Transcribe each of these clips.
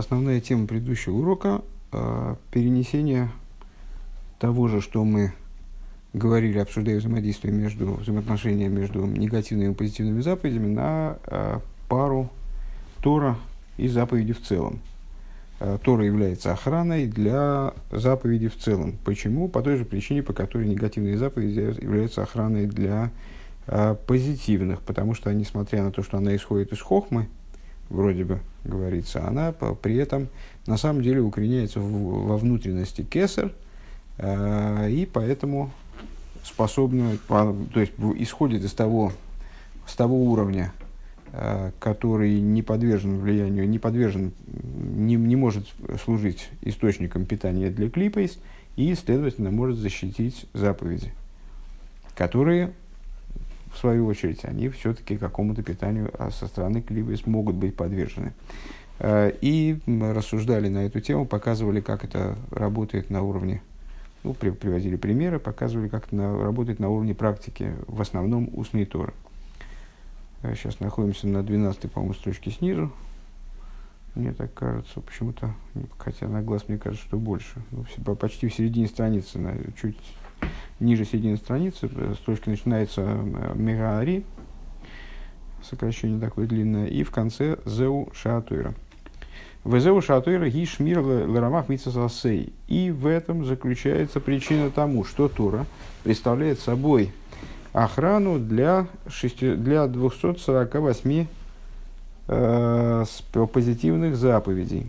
основная тема предыдущего урока э, перенесение того же, что мы говорили, обсуждая взаимодействие между взаимоотношения между негативными и позитивными заповедями на э, пару Тора и заповеди в целом. Э, Тора является охраной для заповеди в целом. Почему? По той же причине, по которой негативные заповеди являются охраной для э, позитивных, потому что, несмотря на то, что она исходит из хохмы, вроде бы говорится, она при этом на самом деле укореняется в, во внутренности кесар, э, и поэтому способна, то есть исходит из того, с того уровня, э, который не подвержен влиянию, не подвержен, не, не может служить источником питания для клипейс, и, следовательно, может защитить заповеди, которые в свою очередь, они все-таки какому-то питанию а со стороны клибис могут быть подвержены. Э, и рассуждали на эту тему, показывали, как это работает на уровне, ну, приводили примеры, показывали, как это на, работает на уровне практики, в основном устной Торы. Э, сейчас находимся на 12 по-моему, строчке снизу. Мне так кажется, почему-то, хотя на глаз мне кажется, что больше. Ну, почти в середине страницы, чуть ниже середины страницы, э, строчка начинается э, Мегари, сокращение такое длинное, и в конце Зеу Шаатуира. В Зеу Шаатуира ги шмир ларамах митсасасей. И в этом заключается причина тому, что Тура представляет собой охрану для, 6, для 248 э, позитивных заповедей.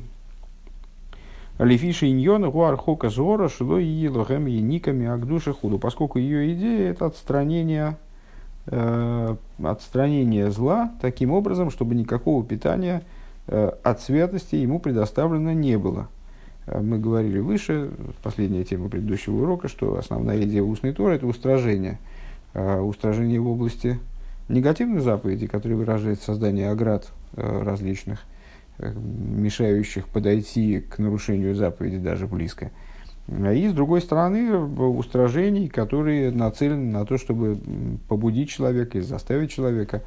Лифиши иньона гуархока зора шло и лохем и никами агдуша худу, поскольку ее идея это отстранение, э, отстранение зла таким образом, чтобы никакого питания э, от святости ему предоставлено не было. Э, мы говорили выше, последняя тема предыдущего урока, что основная идея устной торы – это устражение. Э, устражение в области негативных заповедей, которые выражают создание оград э, различных, мешающих подойти к нарушению заповеди даже близко. И с другой стороны, устражений, которые нацелены на то, чтобы побудить человека и заставить человека,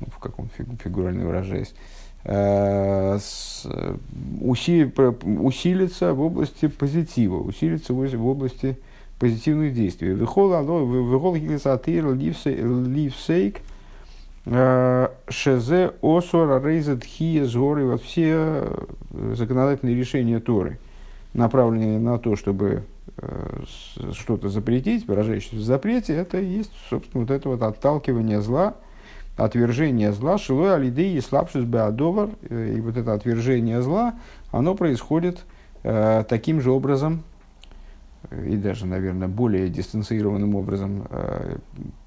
ну, в каком фигурально выражаясь, э, усилиться в области позитива, усилиться в области позитивных действий. Выхол ливсейк – Э, Шезе Осор Рейзет Хия Зоры, вот все э, законодательные решения Торы, направленные на то, чтобы э, что-то запретить, выражающееся в запрете, это и есть, собственно, вот это вот отталкивание зла, отвержение зла, шилой алидей и слабшис беадовар, и вот это отвержение зла, оно происходит э, таким же образом, и даже, наверное, более дистанцированным образом, э,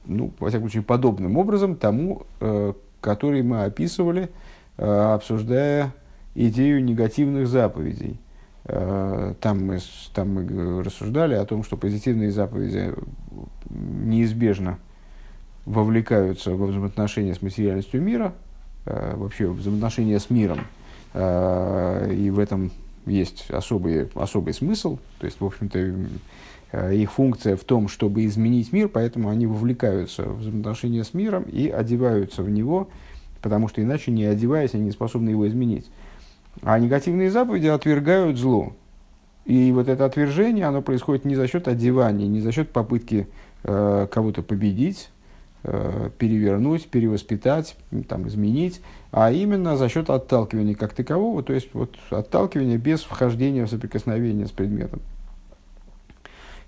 ну, во всяком случае, подобным образом тому, э, который мы описывали, э, обсуждая идею негативных заповедей. Там мы, там мы рассуждали о том, что позитивные заповеди неизбежно вовлекаются во взаимоотношения с материальностью мира, вообще в взаимоотношения с миром. И в этом есть особый, особый смысл, то есть, в общем-то, э, их функция в том, чтобы изменить мир, поэтому они вовлекаются в взаимоотношения с миром и одеваются в него, потому что иначе, не одеваясь, они не способны его изменить. А негативные заповеди отвергают зло. И вот это отвержение, оно происходит не за счет одевания, не за счет попытки э, кого-то победить, Э, перевернуть, перевоспитать, там, изменить, а именно за счет отталкивания как такового, то есть вот отталкивания без вхождения в соприкосновение с предметом.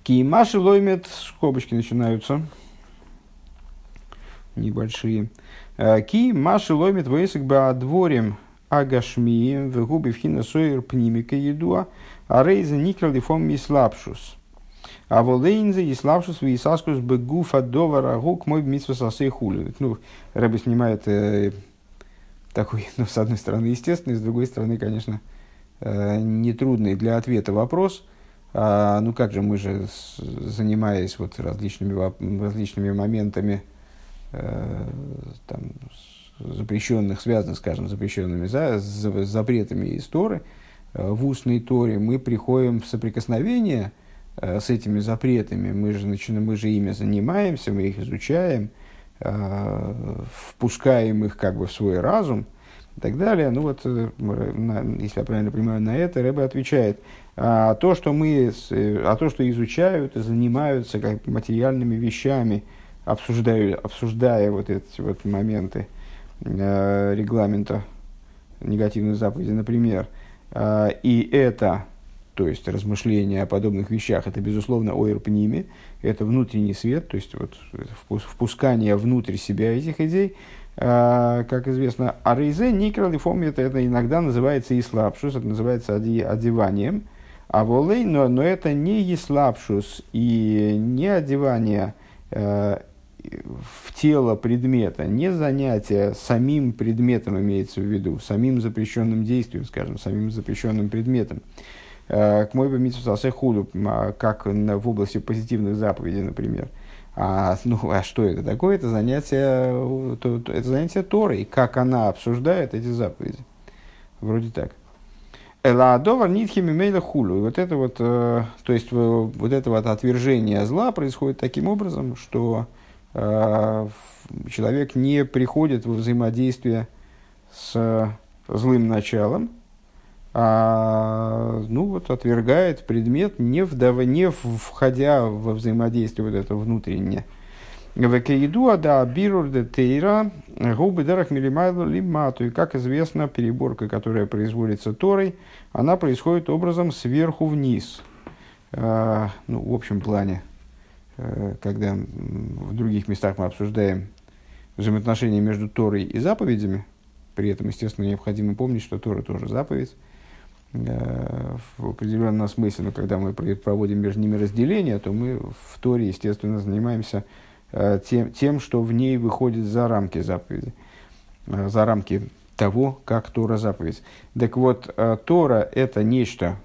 Киимаши лоймет, скобочки начинаются, небольшие. Э, Киимаши лоймет вейсик баадворим агашмием в губе вхина сойер пнимика едуа, а рейза никрали фом мислапшус. А волейнзе и славшус в Исаскус бы гуфа довара гук мой митсва сосей хули. Ну, Рэбе снимает э, такой, ну, с одной стороны, естественный, с другой стороны, конечно, э, нетрудный для ответа вопрос. А, ну, как же мы же, занимаясь вот различными, различными моментами э, там, запрещенных, связанных, скажем, запрещенными за, за, запретами из Торы, э, в устной Торе мы приходим в соприкосновение – Э, с этими запретами, мы же, начинаем, мы же ими занимаемся, мы их изучаем, э, впускаем их как бы в свой разум, и так далее. Ну вот, если я правильно понимаю, на это Рэбе отвечает. А то, что мы, а то, что изучают и занимаются как материальными вещами, обсуждая, обсуждая вот эти вот моменты э, регламента негативной заповеди, например, э, и это, то есть размышления о подобных вещах, это, безусловно, ойр ними, это внутренний свет, то есть вот впускание внутрь себя этих идей, э, как известно, арейзе никрал это, это иногда называется и слабшус, это называется одеванием, а волей, но, но это не еслабшус и не одевание э, в тело предмета, не занятие самим предметом имеется в виду, самим запрещенным действием, скажем, самим запрещенным предметом. Э, к мой бы худу, а, как в области позитивных заповедей, например. А, ну, а что это такое? Это занятие, это занятие Торой, как она обсуждает эти заповеди. Вроде так. Эладовар нитхими мейла хулу. И вот это вот, э, то есть вот это вот отвержение зла происходит таким образом, что Э, человек не приходит во взаимодействие с злым началом, а ну вот отвергает предмет, не, вдав... не входя во взаимодействие вот это внутреннее. Векаиду да бирур де тейра губы дарах милимайлу лимату. И как известно, переборка, которая производится Торой, она происходит образом сверху вниз. А, ну, в общем плане, Э, когда в других местах мы обсуждаем взаимоотношения между Торой и заповедями, при этом, естественно, необходимо помнить, что Тора тоже заповедь, э, в определенном смысле, но когда мы проводим между ними разделение, то мы в Торе, естественно, занимаемся тем, тем, что в ней выходит за рамки заповеди, за рамки того, как Тора заповедь. Так вот, Тора – это нечто,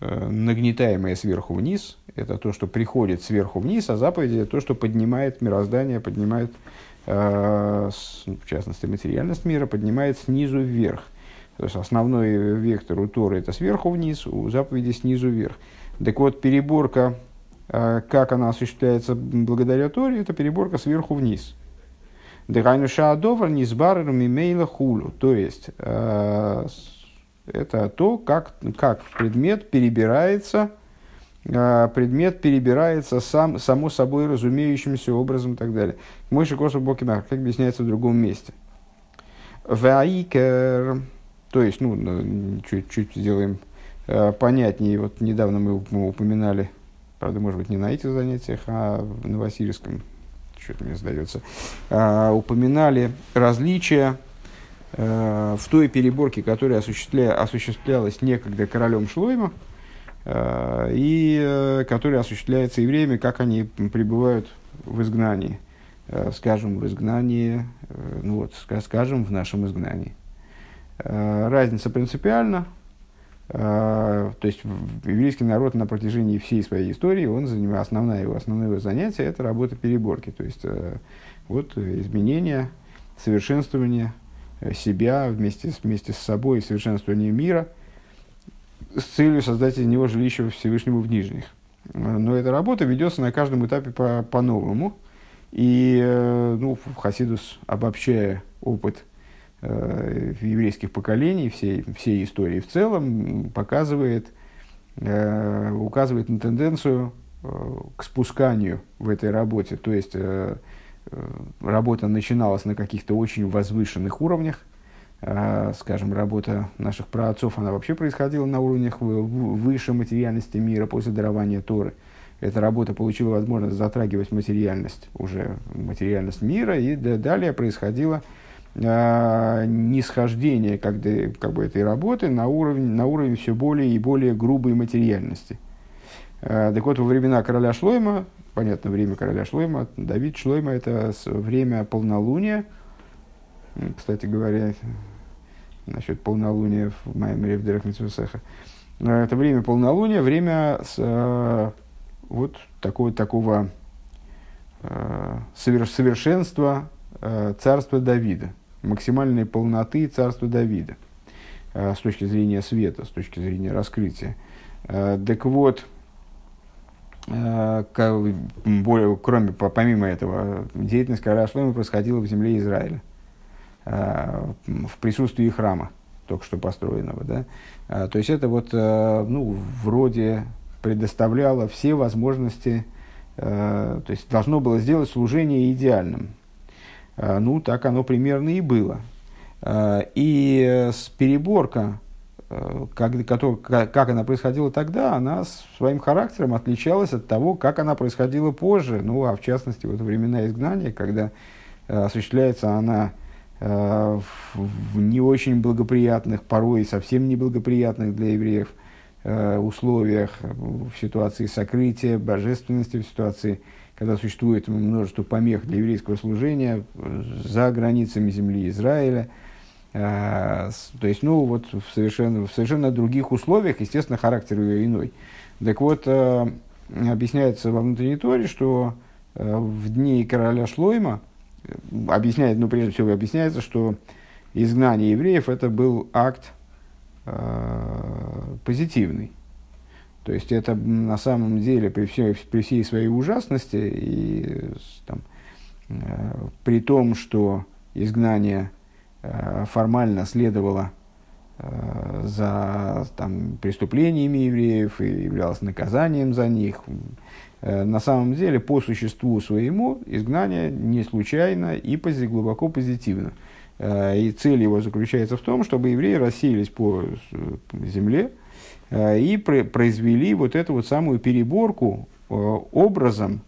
нагнетаемое сверху вниз, это то, что приходит сверху вниз, а заповеди это то, что поднимает мироздание, поднимает, э, ну, в частности, материальность мира, поднимает снизу вверх. То есть основной вектор у Торы это сверху вниз, у заповеди снизу вверх. Так вот, переборка, э, как она осуществляется благодаря Торе, это переборка сверху вниз. Дыхайну шаадовар низбарер мимейла хулу. То есть, э, это то, как, как предмет перебирается а, предмет перебирается сам, само собой разумеющимся образом и так далее. Мой шикосу бокимар, как объясняется в другом месте. Ваикер, то есть, ну, чуть-чуть сделаем э, понятнее. Вот недавно мы упоминали, правда, может быть, не на этих занятиях, а в Новосибирском, что-то мне сдается, э, упоминали различия э, в той переборке, которая осуществля, осуществлялась некогда королем Шлойма, Э, и э, который осуществляется евреями, как они пребывают в изгнании. Скажем, в изгнании, ну вот, скажем, в нашем изгнании. Разница принципиальна. То есть еврейский народ на протяжении всей своей истории, он занимает, основное его, основное его занятие – это работа переборки. То есть вот изменение, совершенствование себя вместе, вместе с собой, совершенствование мира – с целью создать из него жилище Всевышнему в Нижних. Но эта работа ведется на каждом этапе по, по-новому. И э, ну, Хасидус, обобщая опыт э, еврейских поколений, всей, всей истории в целом, показывает, э, указывает на тенденцию э, к спусканию в этой работе. То есть э, э работа начиналась на каких-то очень возвышенных уровнях, скажем, работа наших праотцов, она вообще происходила на уровнях выше материальности мира после дарования Торы. Эта работа получила возможность затрагивать материальность, уже материальность мира, и далее происходило э, нисхождение как, бы, как бы этой работы на уровень, на уровень все более и более грубой материальности. Э, так вот, во времена короля Шлойма, понятно, время короля Шлойма, Давид Шлойма – это время полнолуния, кстати говоря, насчет полнолуния в моем Ревдерах Митсусеха. Это время полнолуния, время с, вот такого, такого совершенства царства Давида, максимальной полноты царства Давида с точки зрения света, с точки зрения раскрытия. Так вот, более, кроме, помимо этого, деятельность Шлома происходила в земле Израиля. в присутствии храма, только что построенного. Да? То есть это вот ну, вроде предоставляло все возможности, то есть должно было сделать служение идеальным. Ну, так оно примерно и было. И с переборка Э, как, как она происходила тогда, она своим характером отличалась от того, как она происходила позже, ну, а в частности, вот времена изгнания, когда э, осуществляется она э, в не очень благоприятных, порой совсем неблагоприятных для евреев условиях, в ситуации сокрытия, божественности, в ситуации, когда существует множество помех для еврейского служения за границами земли Израиля – Э, то есть, ну, вот в совершенно, в совершенно других условиях, естественно, характер ее иной. Так вот, э, объясняется во внутренней торе, что э, в дни короля Шлойма, объясняет, ну, прежде всего, объясняется, что изгнание евреев это был акт позитивный. То есть это на самом деле при всей, при всей своей ужасности и там, при том, что изгнание Э, формально следовало э, за там, преступлениями евреев и являлось наказанием за них. Э, на самом деле, по существу своему, изгнание не случайно и глубоко позитивно. И цель его заключается в том, чтобы евреи рассеялись по земле и произвели вот эту вот самую переборку образом,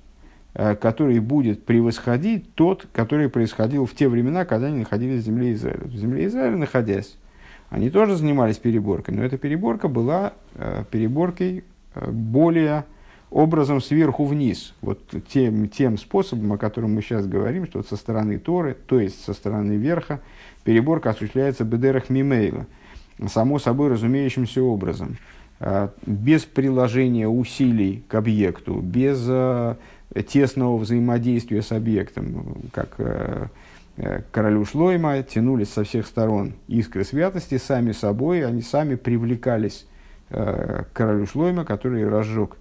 Э, который будет превосходить тот, который происходил в те времена, когда они находились в земле Израиля. В земле Израиля находясь, они тоже занимались переборкой, но эта переборка была э, переборкой э, более образом сверху вниз, вот тем, тем способом, о котором мы сейчас говорим, что со стороны Торы, то есть со стороны верха, переборка осуществляется бедерах мимейла, само собой разумеющимся образом, без приложения усилий к объекту, без тесного взаимодействия с объектом, как э, э, королю Шлойма тянулись со всех сторон искры святости, сами собой, они сами привлекались э, к королю Шлойма, который разжег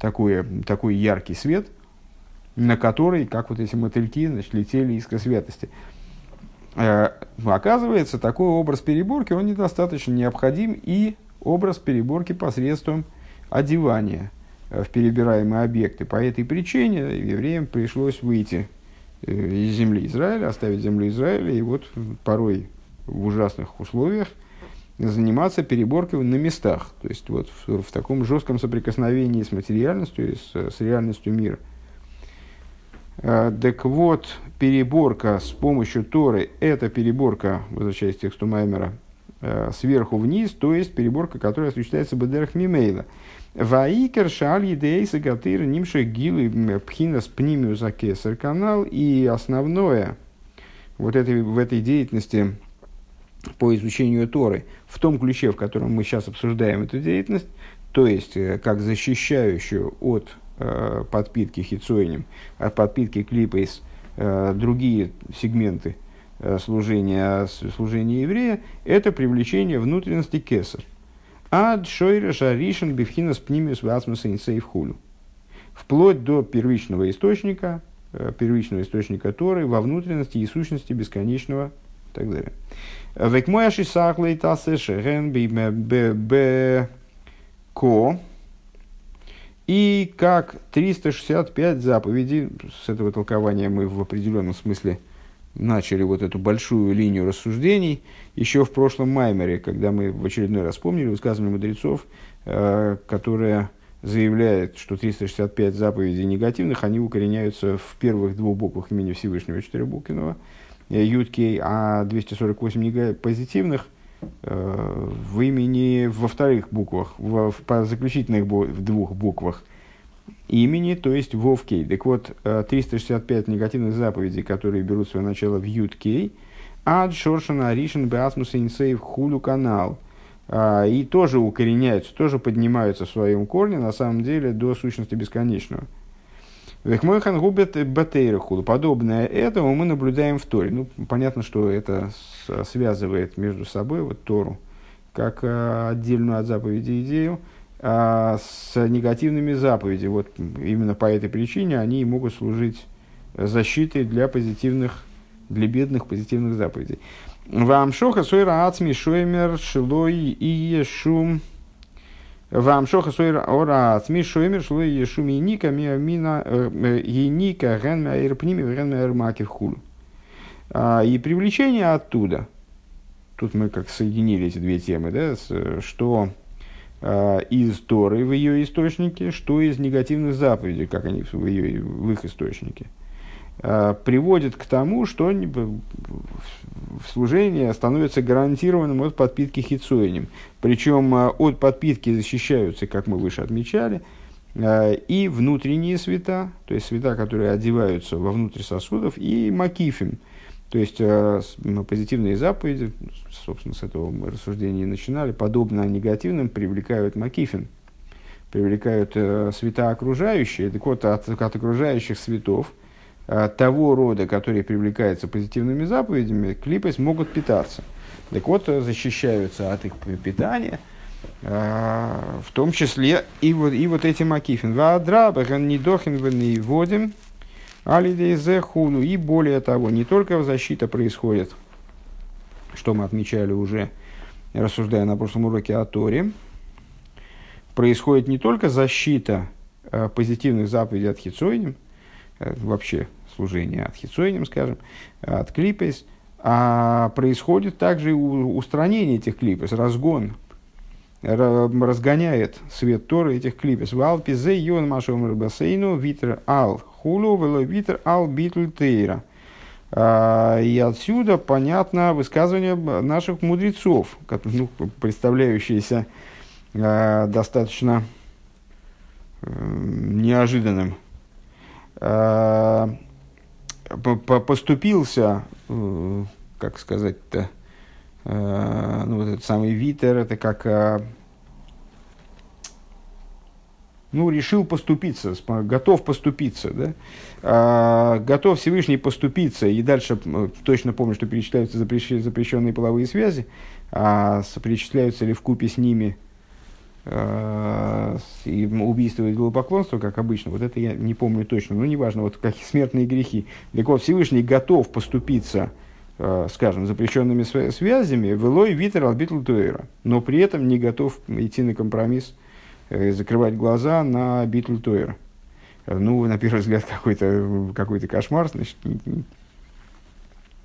такой, такой яркий свет, на который, как вот эти мотыльки, значит, летели искры святости. Оказывается, такой образ переборки, он недостаточно необходим, и образ переборки посредством одевания – в перебираемые объекты. По этой причине евреям пришлось выйти э, из земли Израиля, оставить землю Израиля, и вот порой в ужасных условиях заниматься переборкой на местах, то есть вот в, в таком жестком соприкосновении с материальностью, с, с реальностью мира. Так вот, переборка с помощью Торы – это переборка, возвращаясь к тексту Маймера, э, сверху вниз, то есть переборка, которая осуществляется бедерах мимейла – Ваикер шаль едейса гатыр нимших гилы пхинас пнимиус акесар канал. И основное вот этой, в этой деятельности по изучению Торы, в том ключе, в котором мы сейчас обсуждаем эту деятельность, то есть э, как защищающую от э, подпитки хитсоинем, от подпитки клипейс э, другие сегменты э, служения, служения еврея, это привлечение внутренности кесар. Ад шойра шаришин бифхинас пнимиус васмуса инсейв хулю. Вплоть до первичного источника, э, первичного источника Торы во внутренности и сущности бесконечного и так далее. Век мой ашисахлей тасе шеген б ко и как 365 заповедей, с этого толкования мы в определенном смысле – начали вот эту большую линию рассуждений. Еще в прошлом Маймере, когда мы в очередной раз вспомнили высказывание мудрецов, э, которое заявляет, что 365 заповедей негативных, они укореняются в первых двух буквах имени Всевышнего четырехбуквенного, э, Юткей, а 248 позитивных в имени во вторых буквах, в, в заключительных в двух буквах имени, то есть Вовкей. Так вот, 365 э, негативных заповедей, которые берут свое начало в Юткей, ад шоршана аришен беасмус инсейв хулю канал. А, и тоже укореняются, тоже поднимаются в своем корне, на самом деле, до сущности бесконечного. Вехмойхан губет батейрахуду. Подобное этому мы наблюдаем в Торе. Ну, понятно, что это связывает между собой вот Тору, как э, отдельную от заповеди идею, а, с негативными заповедями. Вот именно по этой причине они могут служить защитой для позитивных для бедных позитивных заповедей. Вам шоха сойра ацми шоймер шилой и ешум. Вам шоха сойра ора ацми шоймер шилой и ешум и ника мина и ника ген мэйр пними ген мэйр маки в хулу. И привлечение оттуда. Тут мы как соединили эти две темы, да, что из Торы в ее источнике, что из негативных заповедей, как они в, ее, в их источнике. Э, приводит к тому, что служение становится гарантированным от подпитки хитсуэнем. Причем э, от подпитки защищаются, как мы выше отмечали, э, и внутренние света, то есть света, которые одеваются во внутрь сосудов, и макифим, то есть позитивные заповеди, собственно, с этого мы рассуждения начинали, подобно негативным, привлекают макифин, привлекают света окружающие. Так вот, от, от окружающих светов – того рода, которые привлекаются позитивными заповедями, клипы могут питаться. Так вот, э, защищаются от их питания, э, в том числе и вот, и вот эти макифин. Ваадрабахан недохин не алидейзе хуну. И более того, не только защита происходит, что мы отмечали уже, рассуждая на прошлом уроке о Торе, происходит не только защита позитивных заповедей от хитсойним, вообще служения от хитсойним, скажем, от клипес, а происходит также устранение этих клипес, разгон, разгоняет свет Торы этих клипес. Валпи зе йон машом бассейну витер ал хулу вело витер ал битл тейра. А, и отсюда понятно высказывание наших мудрецов, ну, представляющиеся а, достаточно неожиданным а, поступился, э, как сказать-то, э, ну, вот этот самый Витер, это как, э, ну, решил поступиться, готов поступиться, да, готов Всевышний поступиться, и дальше точно помню, что перечисляются запрещенные половые связи, а перечисляются ли в купе с ними Э, и убийство и идолопоклонство, как обычно, вот это я не помню точно, но неважно, вот какие смертные грехи. Так вот, Всевышний готов поступиться, э, скажем, запрещенными связями, велой витер албитл туэра, но при этом не готов идти на компромисс, э, закрывать глаза на битл туэра. Ну, на первый взгляд, какой-то какой кошмар, значит,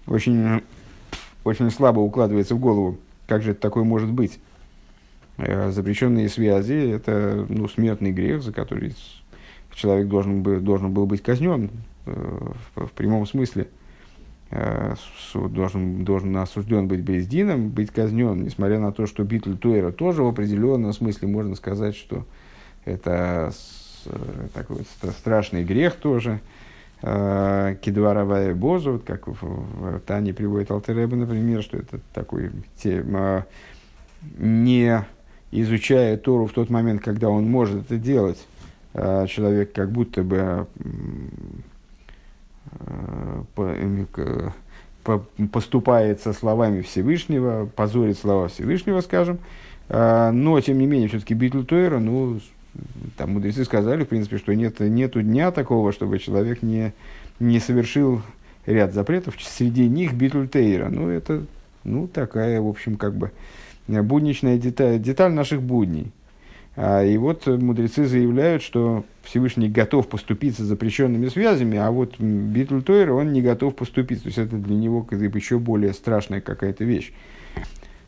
очень, очень слабо укладывается в голову, как же это такое может быть. Э, запрещенные связи – это ну, смертный грех, за который человек должен, бы, должен был быть казнен э, в, прямом смысле. Э, должен, должен осужден быть бездином, быть казнен, несмотря на то, что Битль Туэра тоже в определенном смысле можно сказать, что это такой страшный грех тоже. Кедваровая Бозу, вот как в, в Тане приводит Алтереба, например, что это такой тема не изучая Тору в тот момент, когда он может это делать, а, человек как будто бы а, поступает со словами Всевышнего, позорит слова Всевышнего, скажем, а, но, тем не менее, все-таки ביטול תורה, ну, там мудрецы сказали, в принципе, что нет нету дня такого, чтобы человек не, не совершил ряд запретов, среди них ביטול תורה. Ну, это, ну, такая, в общем, как бы, будничная деталь, деталь наших будней. А, и вот мудрецы заявляют, что Всевышний готов поступиться запрещенными связями, а вот ביטול תורה он не готов поступиться. То есть это для него как бы еще более страшная какая-то вещь.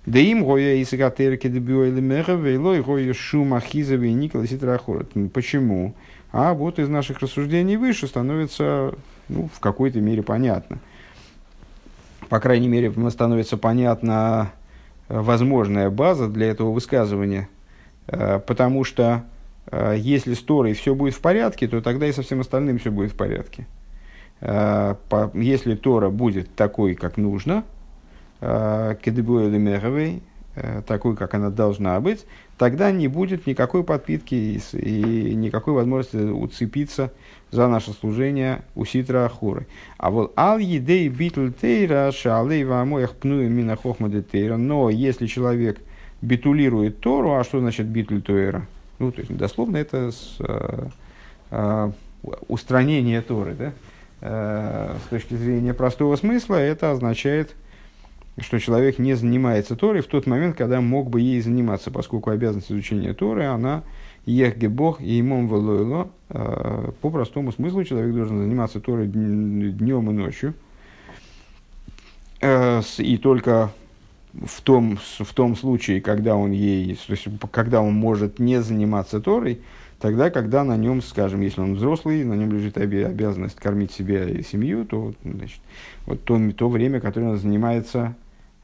Да им гоя и сагатерки дебюэли мехавейлой гоя шума хизовый никола ситрахорот. Почему? А вот из наших рассуждений выше становится ну, в какой-то мере понятно. По крайней мере, становится понятно возможная база для этого высказывания, э, потому что э, если с Торой все будет в порядке, то тогда и со всем остальным все будет в порядке. Э, если Тора будет такой, как нужно, кедебуэлемеровой, такой, как она должна быть, тогда не будет никакой подпитки и, и никакой возможности уцепиться за наше служение у ситра ахуры. А вот ал едей битл тейра шалей вамоях пнуем мина хохмады тейра. Но если человек битулирует Тору, а что значит битл тейра? Ну, то есть, дословно, это с, а, а, устранение Торы, да? с точки зрения простого смысла, это означает, что человек не занимается Торой в тот момент, когда мог бы ей заниматься, поскольку обязанность изучения Торы, она ехге Бог и имом велойло. По простому смыслу человек должен заниматься Торой днем и ночью. И только в том, в том случае, когда он ей, то есть, когда он может не заниматься Торой, тогда, когда на нем, скажем, если он взрослый, на нем лежит обязанность кормить себя и семью, то, значит, вот то, то время, которое он занимается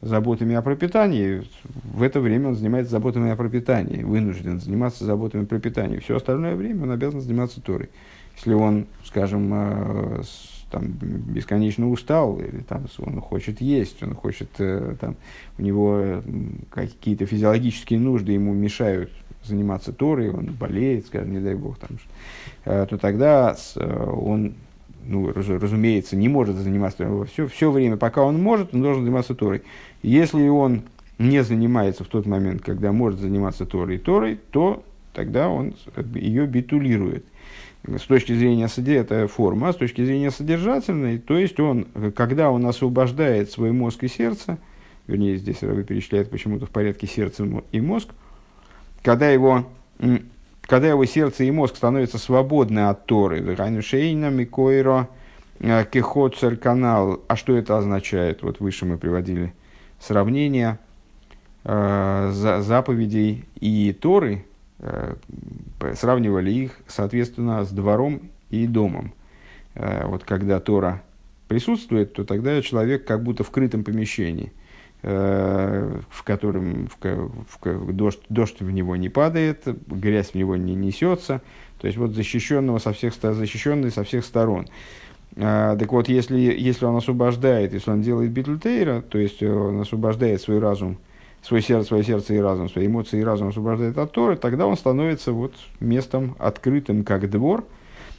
заботами о пропитании, в это время он занимается заботами о пропитании, вынужден заниматься заботами о пропитании. Все остальное время он обязан заниматься Торой. Если он, скажем, э, там, бесконечно устал, или там, он хочет есть, он хочет, э, там, у него какие-то физиологические нужды ему мешают заниматься Торой, он болеет, скажем, не дай бог, там, э, то тогда он ну, разумеется, не может заниматься все, все время, пока он может, он должен заниматься Торой. Если он не занимается в тот момент, когда может заниматься Торой Торой, то тогда он ее битулирует. С точки зрения это форма, а с точки зрения содержательной, то есть он, когда он освобождает свой мозг и сердце, вернее, здесь Рабы перечисляет почему-то в порядке сердце и мозг, когда его когда его сердце и мозг становятся свободны от Торы, Шейна, Микойро, э, Кехоцер канал. А что это означает? Вот выше мы приводили сравнение э, заповедей и Торы, э, сравнивали их, соответственно, с двором и домом. Вот когда Тора присутствует, то тогда человек как будто в крытом помещении – в котором в, в, дождь, дождь в него не падает, грязь в него не несется, то есть вот защищенного со всех, защищенный со всех сторон. А, так вот, если, если он освобождает, если он делает битлтейра, то есть он освобождает свой разум, свое сердце, свое сердце и разум, свои эмоции и разум освобождает от Торы, тогда он становится вот местом открытым, как двор.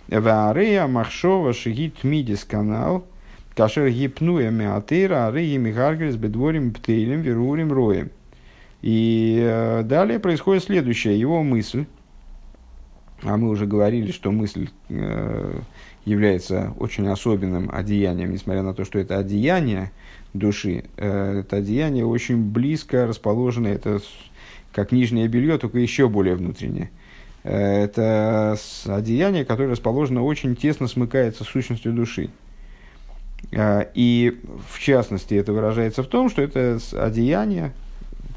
Ваарея Махшова Шигит Мидис канал – Кашер гипнуя меатыра, рыги мигаргрис бедворим птейлем верурим роем. И далее происходит следующее. Его мысль, а мы уже говорили, что мысль является очень особенным одеянием, несмотря на то, что это одеяние души, это одеяние очень близко расположено, это как нижнее белье, только еще более внутреннее. Это одеяние, которое расположено очень тесно смыкается с сущностью души. А, и в частности это выражается в том, что это одеяние,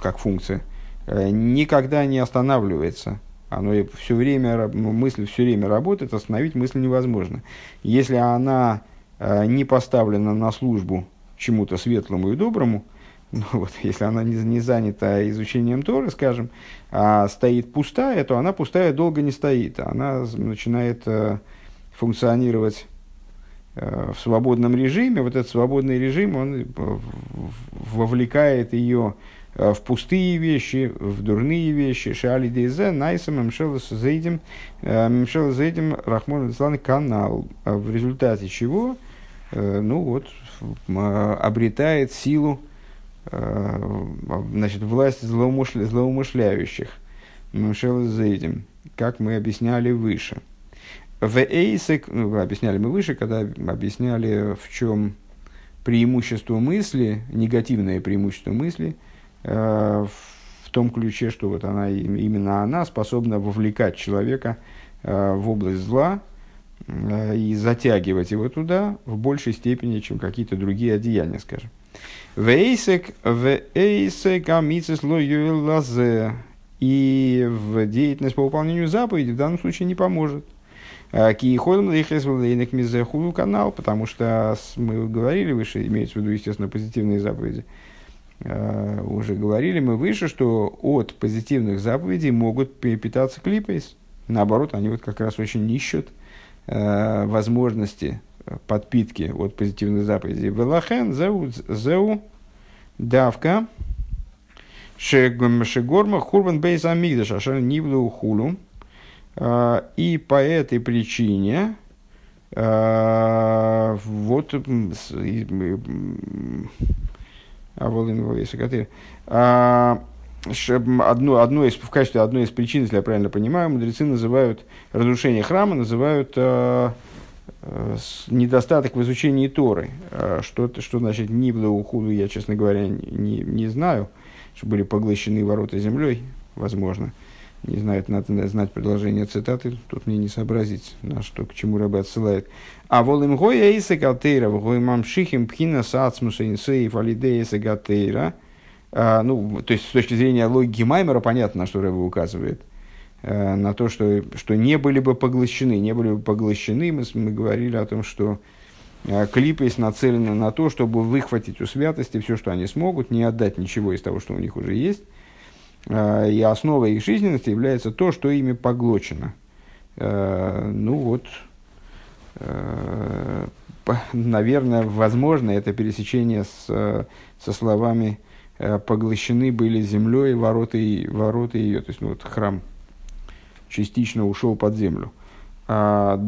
как функция, э, никогда не останавливается. Оно все время, мысль все время работает, остановить мысль невозможно. Если она э, не поставлена на службу чему-то светлому и доброму, ну, вот, если она не, не занята изучением Торы, скажем, а стоит пустая, то она пустая долго не стоит. Она начинает э, функционировать в свободном режиме, вот этот свободный режим, он вовлекает ее э, в пустые вещи, в дурные вещи. Шали дейзе, найсам, мемшел зейдем, э, мемшел зейдем, рахмон канал. А в результате чего, ну вот, обретает силу, значит, власть злоумышля, злоумышляющих. Мемшел зейдем, как мы объясняли выше – в эйсек, ну, объясняли мы выше, когда объясняли, в чем преимущество мысли, негативное преимущество мысли, э, в том ключе, что вот она, именно она способна вовлекать человека э, в область зла э, и затягивать его туда в большей степени, чем какие-то другие одеяния, скажем. Вейсек, вейсек, амицис лазе. И в деятельность по выполнению заповеди в данном случае не поможет. Э, Киеходом лейнек мизехулу канал, потому что мы говорили выше, имеется в виду, естественно, позитивные заповеди. Uh, уже говорили мы выше, что от позитивных заповедей могут питаться клипейс. Наоборот, они вот как раз очень ищут uh, возможности подпитки от позитивных заповедей. Велахен зеу, зеу давка шегорма хурбан бейс амигдаш ашер нивлу хулу и по этой причине а, вот а, одно, одно из, в качестве одной из причин, если я правильно понимаю, мудрецы называют разрушение храма, называют недостаток в изучении Торы. Что, что значит Нибла Ухуду, я, честно говоря, не, не знаю, что были поглощены ворота землей, возможно. Не знаю, надо знать продолжение цитаты, тут мне не сообразить, на что, к чему рыба отсылает. А волим гоя иса гатейра, гой мамшихим пхина сацмуса инсеев алидея иса гатейра. Ну, то есть, с точки зрения логики Маймера, понятно, на что рыба указывает. А, на то, что, что не были бы поглощены. Не были бы поглощены, мы, мы говорили о том, что а, клипы нацелены на то, чтобы выхватить у святости все, что они смогут, не отдать ничего из того, что у них уже есть Э, и основой их жизненности является то, что ими поглощено. Э, ну вот, э, наверное, возможно, это пересечение с, со словами «поглощены были землей ворота, ворота ее». То есть, ну, вот храм частично ушел под землю. А,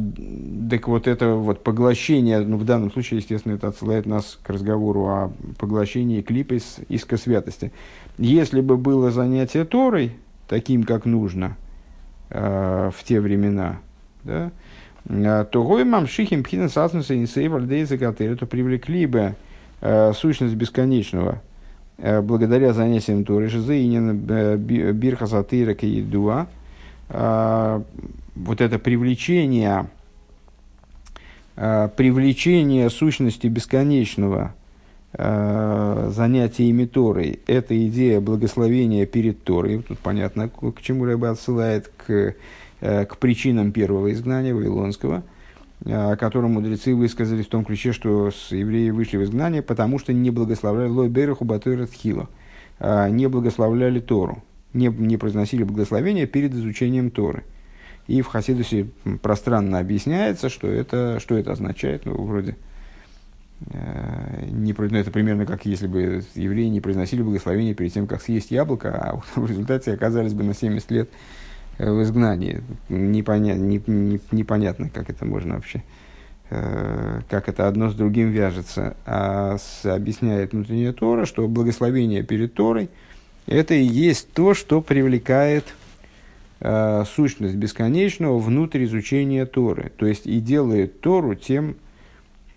так вот это вот поглощение, ну в данном случае, естественно, это отсылает нас к разговору о поглощении клипа из иска святости. Если бы было занятие Торой, таким, как нужно э, в те времена, да, а, то гой мамшихим пхина саснуса инсейвальдейза то привлекли бы э, сущность бесконечного э, благодаря занятиям Торы, жизеинен э, бирха сатыра едуа, э, вот это привлечение, э, привлечение сущности бесконечного э, занятиями Торой, это идея благословения перед Торой. Тут понятно, к чему Рэба отсылает, к, э, к причинам первого изгнания Вавилонского, о котором мудрецы высказали в том ключе, что с евреи вышли в изгнание, потому что не благословляли Лой Береху Батойрат Хила, не благословляли Тору, не, не произносили благословения перед изучением Торы. И в Хасидусе пространно объясняется, что это, что это означает. Ну, вроде э, не, ну, это примерно как если бы евреи не произносили благословение перед тем, как съесть яблоко, а в результате оказались бы на 70 лет э, в изгнании. Непоня, не, не, непонятно, как это можно вообще, э, как это одно с другим вяжется. А с, объясняет внутренняя Тора, что благословение перед Торой – это и есть то, что привлекает – э, сущность бесконечного внутрь изучения Торы. То есть и делает Тору тем,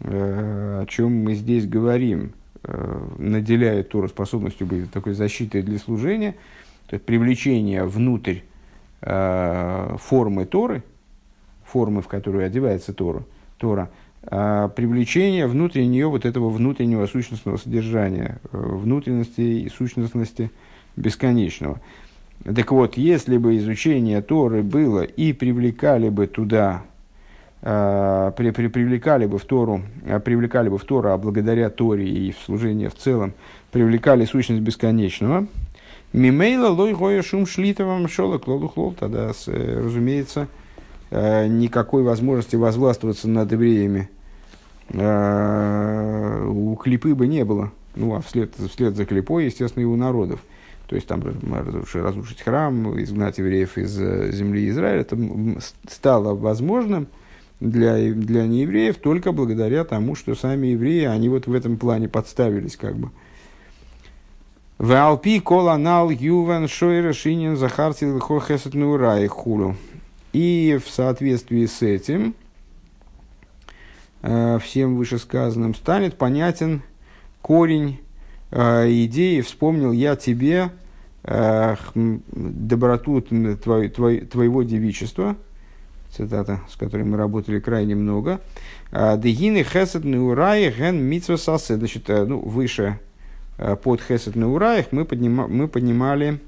о чем мы здесь говорим, э, наделяет Тору способностью быть такой защитой для служения, то есть привлечение внутрь э, формы Торы, формы, в которую одевается Тора, Тора э, привлечение внутрь нее вот этого внутреннего сущностного содержания, э, внутренности и сущностности бесконечного. Так вот, если бы изучение Торы было и привлекали бы туда, э, при, при, привлекали бы в Тору, э, привлекали бы в Тору, а благодаря Торе и в служение в целом, привлекали сущность бесконечного, Мимейла лой гоя шум шлитовым шола клолухлол, тогда, э, разумеется, э, никакой возможности возвластвоваться над евреями э, у клипы бы не было. Ну, а вслед, вслед за клипой, естественно, и у народов. То есть там разрушить храм, изгнать евреев из э, земли Израиля, это стало возможным для, для неевреев только благодаря тому, что сами евреи, они вот в этом плане подставились как бы. Валпи коланал ювен шойра шинин захарти лихо хесет и в соответствии с этим, э, всем вышесказанным, станет понятен корень э, идеи. «Вспомнил я тебе э, доброту твой, твой, твоего девичества», цитата, с которой мы работали крайне много, «А, «Дегины хесед неурай ген митсва сасе». Значит, э, ну, выше э, под хесед неураях мы, поднима, мы поднимали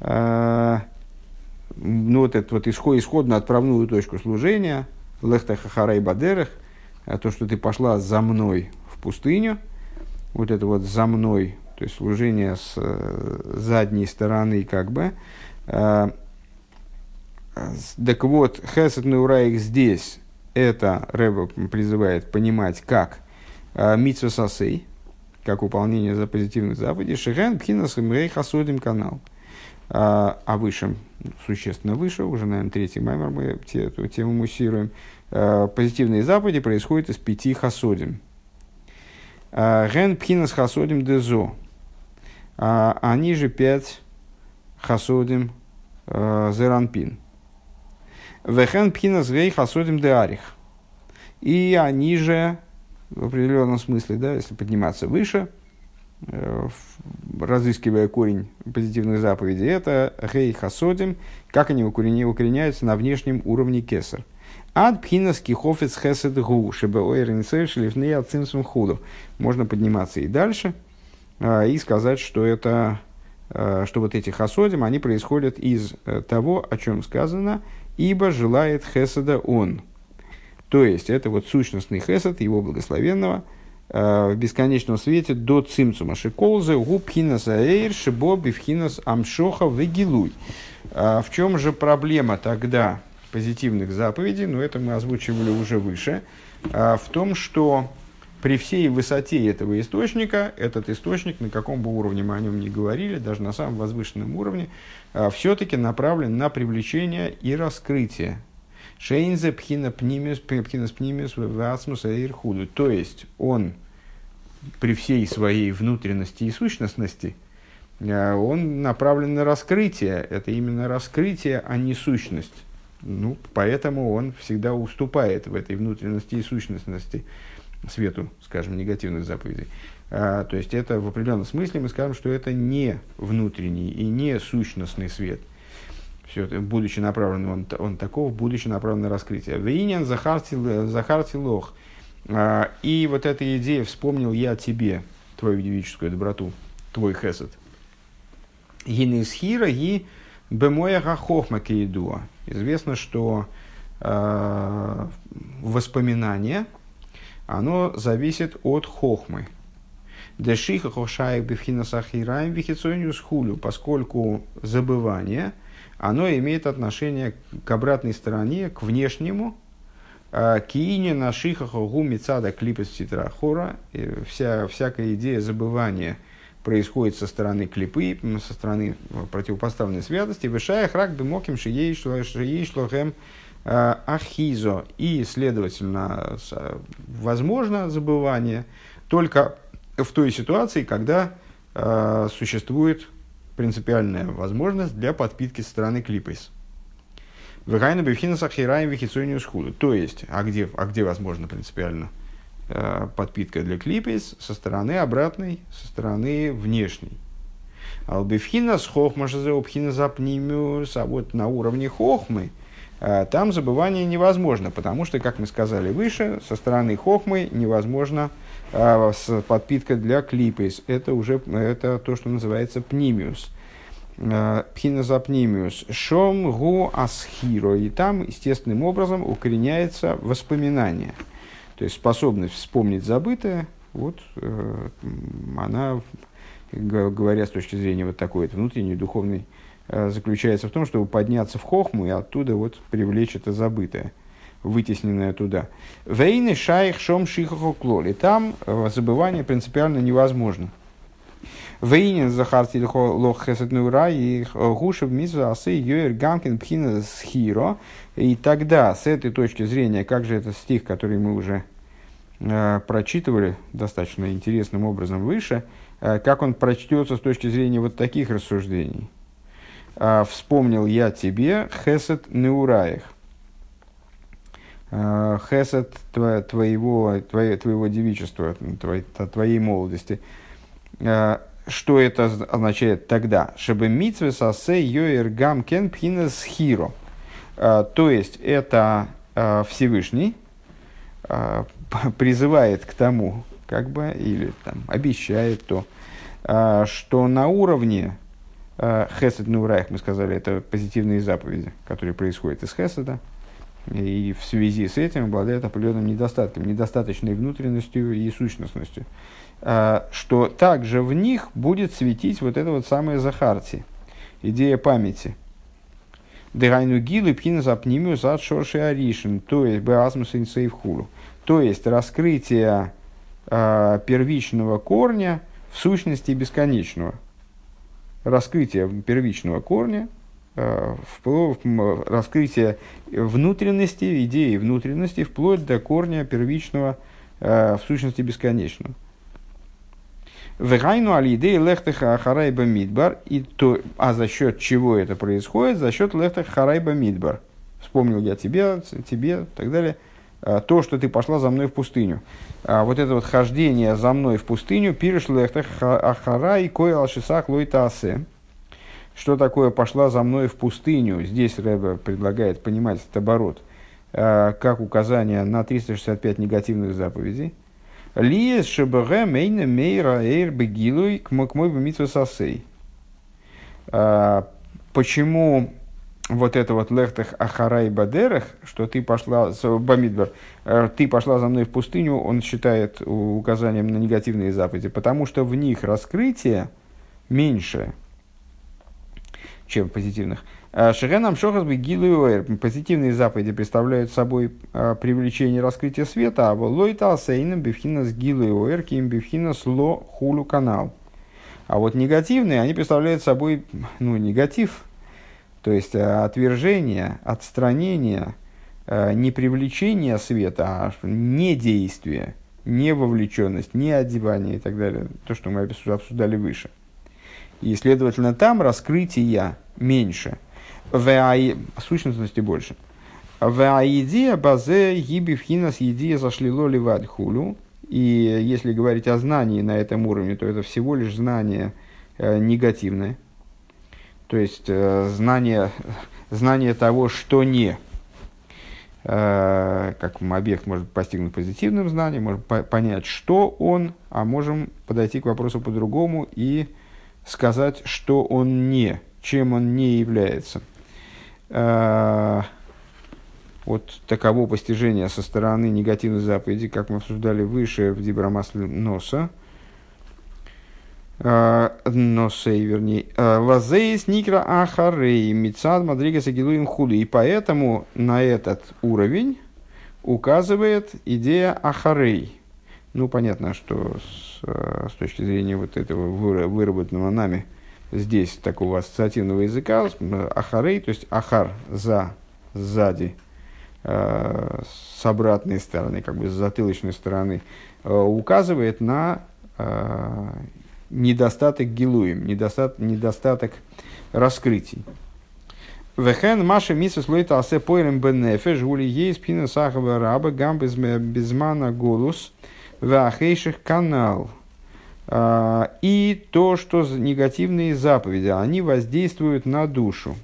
э, ну, вот эту вот исход, исходно отправную точку служения, лехта хахарай бадерех, э, то, что ты пошла за мной в пустыню – вот это вот за мной, то есть служение с задней стороны как бы. Так вот, Хесед Неураих здесь, это Рэба призывает понимать как э, Митсва Сасей, как выполнение за позитивных заповедей, Шиген Пхинас Мрей Хасодим канал. А выше, существенно выше, уже, наверное, третий маймер мы эту тему муссируем. Позитивные заповеди происходят из пяти хасодим. Ген пхинас хасодим дезо. Они же пять хасодим зеранпин. Вехен пхинас гей хасодим де арих. и они же, в определенном смысле, да, если подниматься выше, э, разыскивая корень позитивных заповедей, это гей хасодим, как они укореняются на внешнем уровне кесар. Ад пхинас кихофец хесед гу, чтобы ойренцель шлифней ацимсум худу. Можно подниматься и дальше, а, и сказать, что это, а, что вот эти хасодим, они происходят из э, того, о чем сказано, ибо желает хеседа он. То есть, это вот сущностный хесед, его благословенного, а, в бесконечном свете до цимцума шиколзы губхинас аэйр шибо бифхинас амшоха вегилуй. В чем же проблема тогда позитивных заповедей, но это мы озвучивали уже выше, а, в том, что при всей высоте этого источника, этот источник, на каком бы уровне мы о нем не говорили, даже на самом возвышенном уровне, а, все-таки направлен на привлечение и раскрытие. Шейнзе пхина пнимис, пхинас пнимис васмус ирхуду. То есть, он при всей своей внутренности и сущностности, а, он направлен на раскрытие. Это именно раскрытие, а не сущность. Ну, поэтому он всегда уступает в этой внутренности и сущностности свету, скажем, негативных заповедей. А, то есть это в определенном смысле мы скажем, что это не внутренний и не сущностный свет. Все, будучи направлен, он, он таков, будучи направлен на раскрытие. Вейнян захарти лох. А, и вот эта идея, вспомнил я тебе, твою девическую доброту, твой хесед. Гинисхира и бемоя хохма кейдуа. Известно, что э, воспоминание, оно зависит от хохмы. Дешиха хошаек бифхина сахираем вихицониус хулю, поскольку забывание, оно имеет отношение к обратной стороне, к внешнему, а, Киине на шихаху гумицада клипес титрахора, вся, всякая идея забывания – происходит со стороны клипы, со стороны противопоставленной святости, вышая храк бимоким шией шлохем ахизо. И, следовательно, возможно забывание только в той ситуации, когда э, существует принципиальная возможность для подпитки со стороны клипейс. Вегайна бифхина сахираем вихицониус худу. То есть, а где, а где возможно принципиально? Э, подпитка для клипейс со стороны обратной, со стороны внешней. Албифхина с хохма шазеопхина запнимиус, а вот на уровне хохмы э, там забывание невозможно, потому что, как мы сказали выше, со стороны хохмы невозможно с подпитка для клипейс. Это уже это то, что называется пнимиус. Пхина запнимиус. Шом гу асхиро. И там естественным образом укореняется воспоминание – то есть способность вспомнить забытое, вот э, она, говоря с точки зрения вот такой вот внутренней духовной, заключается в том, чтобы подняться в хохму и оттуда вот привлечь это забытое, вытесненное туда. Вейны шайх шом шихаху клоли. Там э, забывание принципиально невозможно. Вейнин захарти лох хесет нура и гушев мизу асы йоер гамкин пхина схиро. И тогда, с этой точки зрения, как же этот стих, который мы уже э, прочитывали достаточно интересным образом выше, э, как он прочтется с точки зрения вот таких рассуждений. Э, «Вспомнил я тебе хесет неураих». Э, хесет твоего, твоего, твоего девичества, твоей, молодости. Э, что это означает тогда? Чтобы митве сасе йоэр гам кен пхинес хиро. А, то есть, это а, Всевышний а, призывает к тому, как бы, или там, обещает то, что на уровне хесед нурайх, мы сказали, это позитивные заповеди, которые происходят из хеседа, и в связи с этим обладает определенным недостатком, недостаточной внутренностью и сущностностью. А, что также в них будет светить вот это вот самое Захарти, идея памяти. Дегайну гилы пхина запнимю зад шорши аришин, то есть беазмус инсейвхулу. То есть раскрытие э, первичного корня в сущности бесконечного. Раскрытие первичного корня, э, впло, раскрытие внутренности, идеи внутренности, вплоть до корня первичного э, в сущности бесконечного. Вегайну алидей лехтеха харайба мидбар. И то, а за счет чего это происходит? За счет лехтеха харайба мидбар. Вспомнил я тебе, тебе и так далее. Э, то, что ты пошла за мной в пустыню. А вот это вот хождение за мной в пустыню, пирешлехтах ахара и кой алшисах лойтасе. Что такое пошла за мной в пустыню? Здесь Рэбе предлагает понимать этот оборот как указание на 365 негативных заповедей. Лиес шебеге мейна мейра эйр бегилуй к мой бемитву сосей. Почему вот это вот лехтах ахарай бадерах, что ты пошла, бамидбар, э, ты пошла за мной в пустыню, он считает указанием на негативные заповеди, потому что в них раскрытие меньше, чем в позитивных. А Шеренам Шохас Гилуэр. Позитивные заповеди представляют собой а, привлечение раскрытия света, а Лойта Асейном Бифхинас Гилуэр, Ким Бифхинас Ло Хулу канал. А вот негативные, они представляют собой ну, негатив, то есть э, отвержение, отстранение, э, не привлечение света, а не действие, не вовлеченность, не одевание и так далее. То, что мы обсуждали выше. И, следовательно, там раскрытия меньше, в сущностности больше. В идея базе гибивхинас идея зашлило ливад хулю. И если говорить о знании на этом уровне, то это всего лишь знание э, негативное – то есть э, знание, знание того, что не. Э, как объект может постигнуть позитивным знанием, можем по- понять, что он, а можем подойти к вопросу по-другому и сказать, что он не, чем он не является. Э, вот таково постижение со стороны негативной заповеди, как мы обсуждали выше в Дибрамасле Носа – Носей, вернее, э, Лазейс Никра Ахарей, Мицад Мадрига Сагилуим Хули. И поэтому на этот уровень указывает идея Ахарей. Ну, понятно, что с, э, с точки зрения вот этого выработанного нами здесь такого ассоциативного языка, Ахарей, то есть Ахар за, сзади, с обратной стороны, как бы с затылочной стороны, указывает на недостаток гилуем, недостаток, недостаток раскрытий. Вехен Маша Мисус Лойта Асе Пойрем Бенефе Жули Ей Спина Сахава Раба Гам Безмана Голус Вахейших Канал. А, и то, что негативные заповеди, они воздействуют на душу.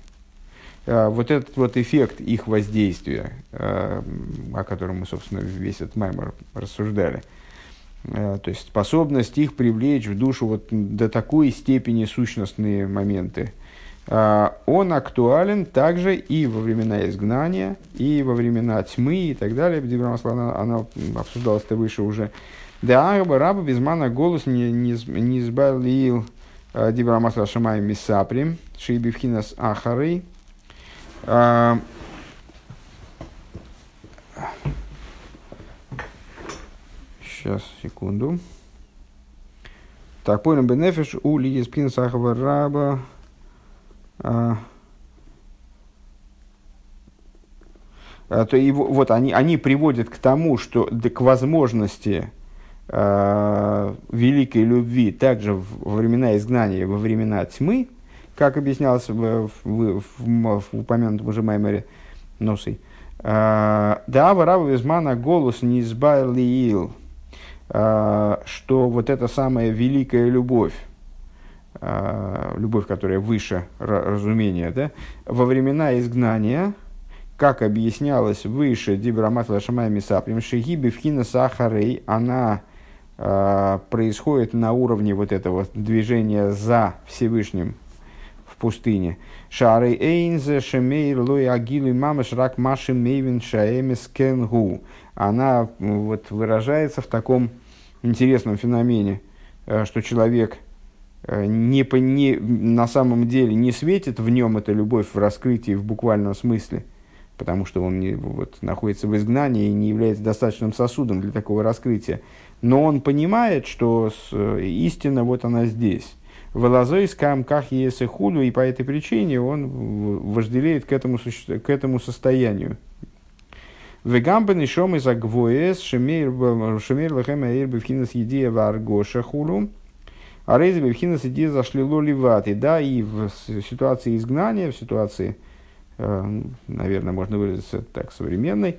А, вот этот вот эффект их воздействия, а, о котором мы, собственно, весь этот маймор рассуждали – то есть способность их привлечь в душу вот до такой степени сущностные моменты. Э, он актуален также и во времена изгнания, и во времена тьмы и так далее. Она, она обсуждалась-то выше уже. Да, араба раба безмана голос не, не, не избавил э, Дибрамасла Шамай Мисаприм, Шейбивхинас Ахарей. Сейчас, секунду. Так, понял бенефиш у лиеспин сахава раба. А, а, то его, вот они, они приводят к тому, что да, к возможности э, великой любви также во времена изгнания, во времена тьмы, как объяснялось в, в, в, в, в упомянутом уже Маймере Носой. Да, варава визмана голос не избавил что вот эта самая великая любовь, а, любовь, которая выше разумения, да, во времена изгнания, как объяснялось выше Дибрамат Лашамай Мисаприм, Шигиби Вхина Сахарей, она э, происходит на уровне вот этого движения за Всевышним в пустыне. Шары Эйнзе Шемейр Лой Агилу Мамаш Рак Маши Мейвин Шаэмис Кенгу она вот выражается в таком интересном феномене, э, что человек э, не, не, на самом деле не светит в нем эта любовь в раскрытии в буквальном смысле, потому что он не, вот, находится в изгнании и не является достаточным сосудом для такого раскрытия. Но он понимает, что с, э, истина вот она здесь. Велазой скам ках есе худу, и по этой причине он вожделеет к этому, к этому состоянию, Вегамбен и шом из агвоес шемир лахем аир бифхинас едия варгоша хулу. А рейзи бифхинас едия зашли ливаты. Да, и в ситуации изгнания, в ситуации, наверное, можно выразиться так, современной,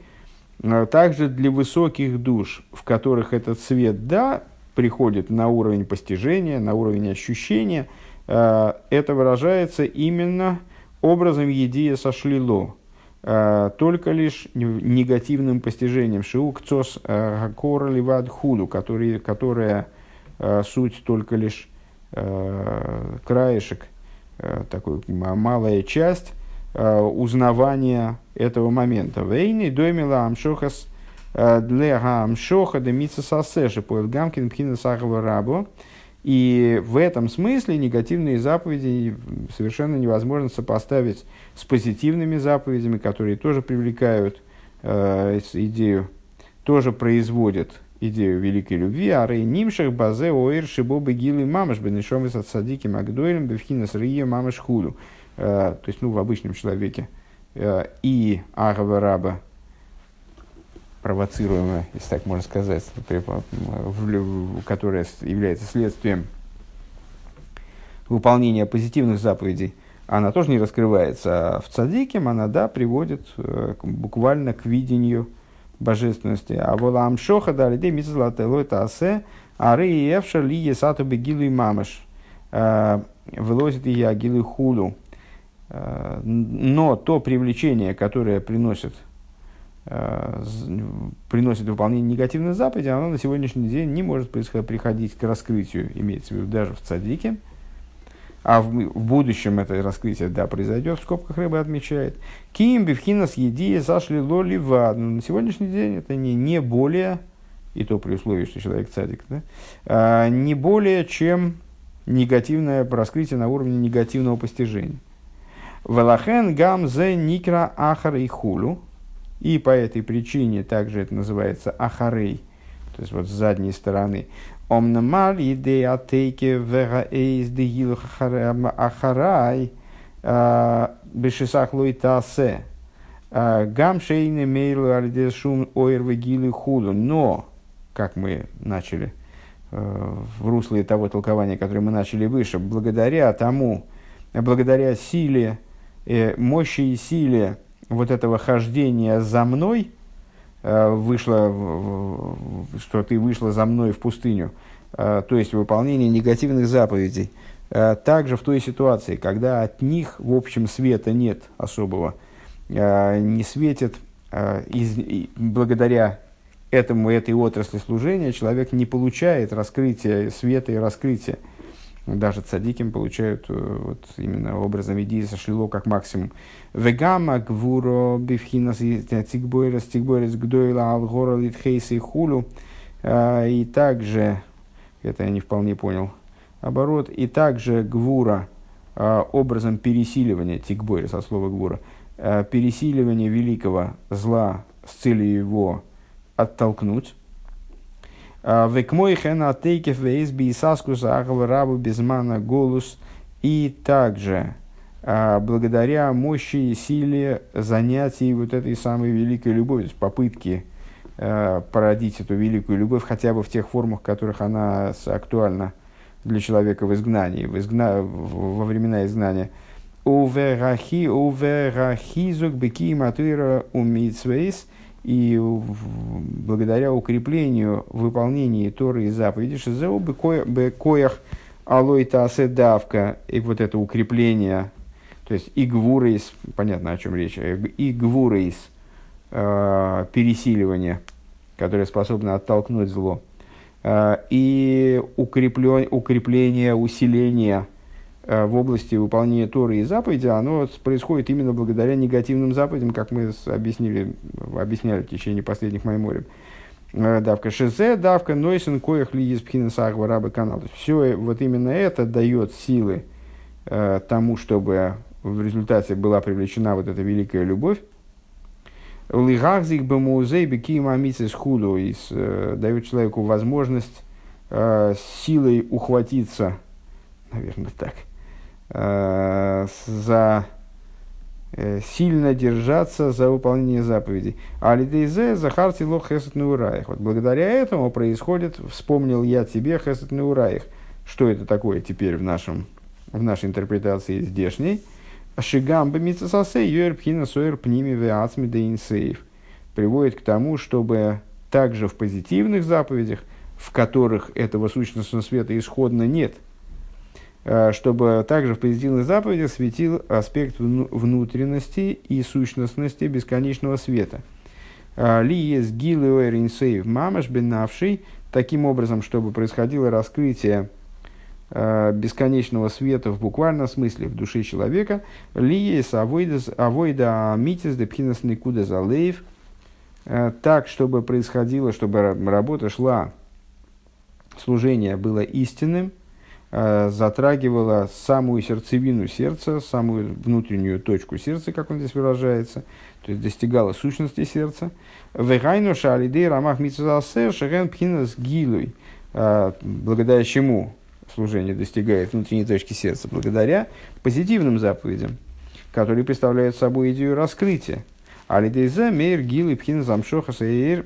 Также для высоких душ, в которых этот свет, да, приходит на уровень постижения, на уровень ощущения, это выражается именно образом едия сошлило, только лишь негативным постижением шиук цос гакора ливад худу, которая суть только лишь краешек, такой малая часть узнавания этого момента. Вейни домила амшохас для амшоха де митсасасеши поэт гамкин пхина сахава рабо. И в этом смысле негативные заповеди совершенно невозможно сопоставить с позитивными заповедями, которые тоже привлекают э, идею, тоже производят идею великой любви. А рей нимшах базе оэр шибобы гилы мамаш бенешомис от садики магдойлем бевхинас рия мамаш худу. Э, то есть, ну, в обычном человеке. Э, и агава раба провоцируемая, если так можно сказать, которая является следствием выполнения позитивных заповедей, она тоже не раскрывается. А в цадиким она, да, приводит э, буквально к видению божественности. А волам шоха дали де митзлателой тасе, а рей евша ли есату бегилу и мамаш. Э, вылозит и я гилу худу. Э, но то привлечение, которое приносит приносит выполнение негативной заповеди, оно на сегодняшний день не может приходить к раскрытию, имеется в виду даже в цадике. А в, в будущем это раскрытие, да, произойдет, в скобках рыба отмечает. Ким бифхинас едия зашли лолива. Но на сегодняшний день это не, не более, и то при условии, что человек цадик, да, а, не более, чем негативное раскрытие на уровне негативного постижения. Валахен гам зе никра ахар и хулу. И по этой причине также это называется ахарей, то есть вот с задней стороны. Омнамал идея атейке вега эйс дегил ахарай а, бешисах лойтасе. А, гам шейны мейлу альдешум ойр вегилы худу. Но, как мы начали э, в русле того толкования, которое мы начали выше, благодаря тому, благодаря силе, э, мощи и силе вот этого хождения за мной, э, вышло, что ты вышла за мной в пустыню, э, то есть выполнение негативных заповедей, э, также в той ситуации, когда от них, в общем, света нет особого, не светит, из, благодаря этому, этой отрасли служения, человек не получает раскрытия света и раскрытия даже цадиким получают э, вот, именно образом идеи сошлило как максимум. Вегама гвуро бифхинас цигбойрес цигбойрес гдойла алгора литхейса и хулю. А, и также, это я не вполне понял, оборот, и также гвура а, образом пересиливания, тикбойрес от слова гвура, а, пересиливания великого зла с целью его оттолкнуть, Век мой хен атейкев вейс бисаскус ахава рабу голус. И также благодаря мощи и силе занятий вот этой самой великой любовью, то есть попытки породить эту великую любовь хотя бы в тех формах, в которых она актуальна для человека в изгнании, в изгна... во времена изгнания. Уверахи, уверахизук беки матуира умитсвейс – и благодаря укреплению выполнения Торы и заповедей Шизеу Бекоях Алойта Аседавка, и вот это укрепление, то есть и гвурейс, понятно о чем речь, и гвурейс, э, пересиливание, которое способно оттолкнуть зло, э, и укрепление, укрепление, усиление – Э, в области выполнения Торы и заповеди, оно происходит именно благодаря негативным заповедям, как мы объяснили, объясняли в течение последних майморем. Э, давка шезе, давка нойсен, коях ли из пхинесахва рабы канал. Все вот именно это дает силы э, тому, чтобы в результате была привлечена вот эта великая любовь. Лигахзик бы музей бекима амицис худу дает человеку возможность силой ухватиться, наверное, так, Э, за э, сильно держаться за выполнение заповедей. А лидейзе захарти лох хесет неураях. Вот благодаря этому происходит, вспомнил я тебе хесет неураях. Что это такое теперь в, нашем, в нашей интерпретации здешней? Шигам бемитсасасе юэр пхина суэр пними веацми дейнсейв. приводит к тому, чтобы также в позитивных заповедях, в которых этого сущностного света исходно нет, э, чтобы также в позитивных заповедях светил аспект внутренности и сущностности бесконечного света. Э, Ли есть гилуэринсейв мамаш бенавший, таким образом, чтобы происходило раскрытие э, бесконечного света в буквальном смысле в душе человека, ли есть авойда митис депхинас никуда Э, так, чтобы происходило, чтобы работа шла, служение было истинным, э, затрагивало самую сердцевину сердца, самую внутреннюю точку сердца, как он здесь выражается, то есть достигало сущности сердца. Вегайну шалидей рамах митсусасер шеген пхинас гилуй. Э, благодаря чему служение достигает внутренней точки сердца? Благодаря позитивным заповедям, которые представляют собой идею раскрытия, Алидейзе мейр гил и пхин замшоха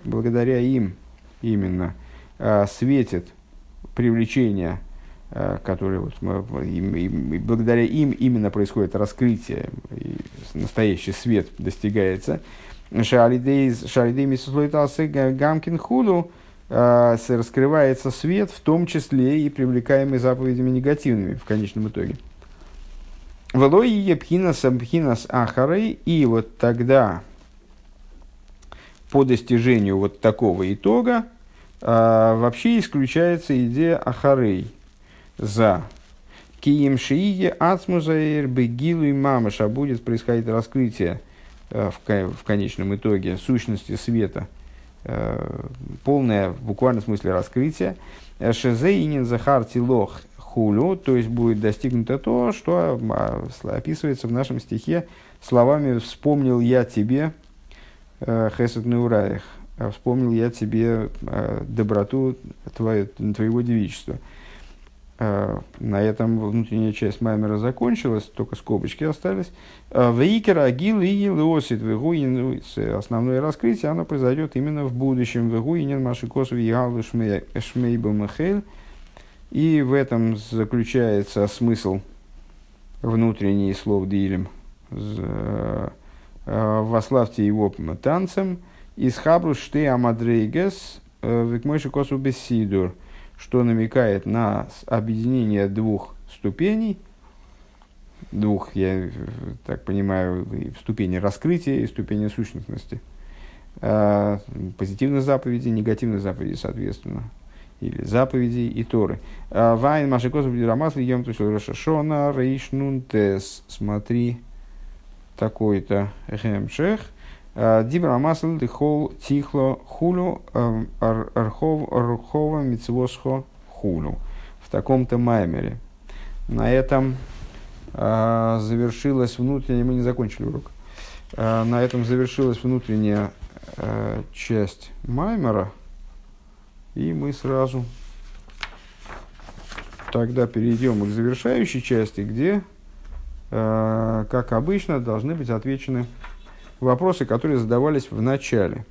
благодаря им именно э, светит привлечение, э, которое вот, им, им, благодаря им именно происходит раскрытие, и настоящий свет достигается. Шалидей мисуслойтался гамкин худу, э, раскрывается свет, в том числе и привлекаемый заповедями негативными в конечном итоге. Велой епхинас пхинас ахарей, и вот тогда по достижению вот такого итога а, вообще исключается идея ахарей за кием шиие ацмузаир бегилу и мамаша будет происходить раскрытие а, в, в конечном итоге сущности света, а, полное в буквальном смысле раскрытие. Шезейнин захар тилох хулю, то есть будет достигнуто то, что описывается в нашем стихе словами «вспомнил я тебе, Э, Хесед Неураях, а вспомнил я тебе э, доброту твое, твоего девичества. Э, на этом внутренняя часть Маймера закончилась, только скобочки остались. Вейкер, Агил и Леосит, Вегуин, основное раскрытие, оно произойдет именно в будущем. Вегуинен Машикосов Ягалу Шмейба Махель. И в этом заключается смысл внутренний слов Дилем Э, вославьте его танцем, из хабру шты амадрейгес э, викмойши косу бессидур, что намекает на объединение двух ступеней, двух, я так понимаю, ступени раскрытия и ступени сущностности. Э, позитивных заповедей, негативных заповедей, соответственно. Или заповедей и Торы. Вайн Машикосов Рамас Льем Шона Рейшнунтес. Смотри, такой-то гемшех. А, Дибра масл дихол тихло хулю эм, архова мицвосхо хулю. В таком-то маймере. На этом а, завершилась внутренняя, мы не закончили урок. А, на этом завершилась внутренняя часть маймера. И мы сразу тогда перейдем к завершающей части, где Э, как обычно, должны быть отвечены вопросы, которые задавались в начале.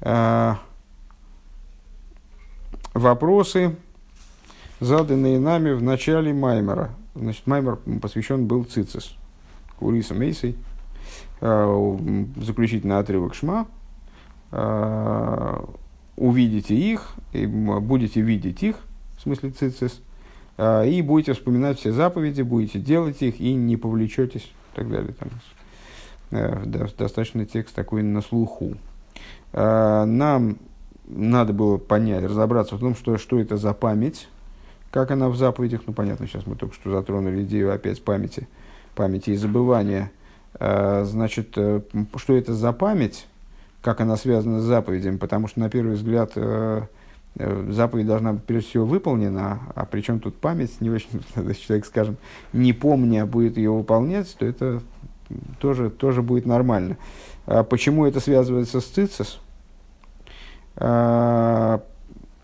Э, вопросы, заданные нами в начале Маймера. Значит, Маймер посвящен был Цицис, Уриса Мейсей, э, заключительный отрывок Шма. Увидите их, и будете видеть их, в смысле Цицис – а, и будете вспоминать все заповеди, будете делать их и не повлечетесь и так далее. Там, достаточно текст такой на слуху. А, нам надо было понять, разобраться в том, что, что это за память, как она в заповедях. Ну, понятно, сейчас мы только что затронули идею опять памяти, памяти и забывания. А, значит, э, что это за память, как она связана с заповедями, потому что, на первый взгляд, э, Э, заповедь должна быть прежде всего выполнена, а причем тут память, не очень, человек, скажем, не помня будет ее выполнять, то это тоже, тоже будет нормально. А почему это связывается с цицис? А,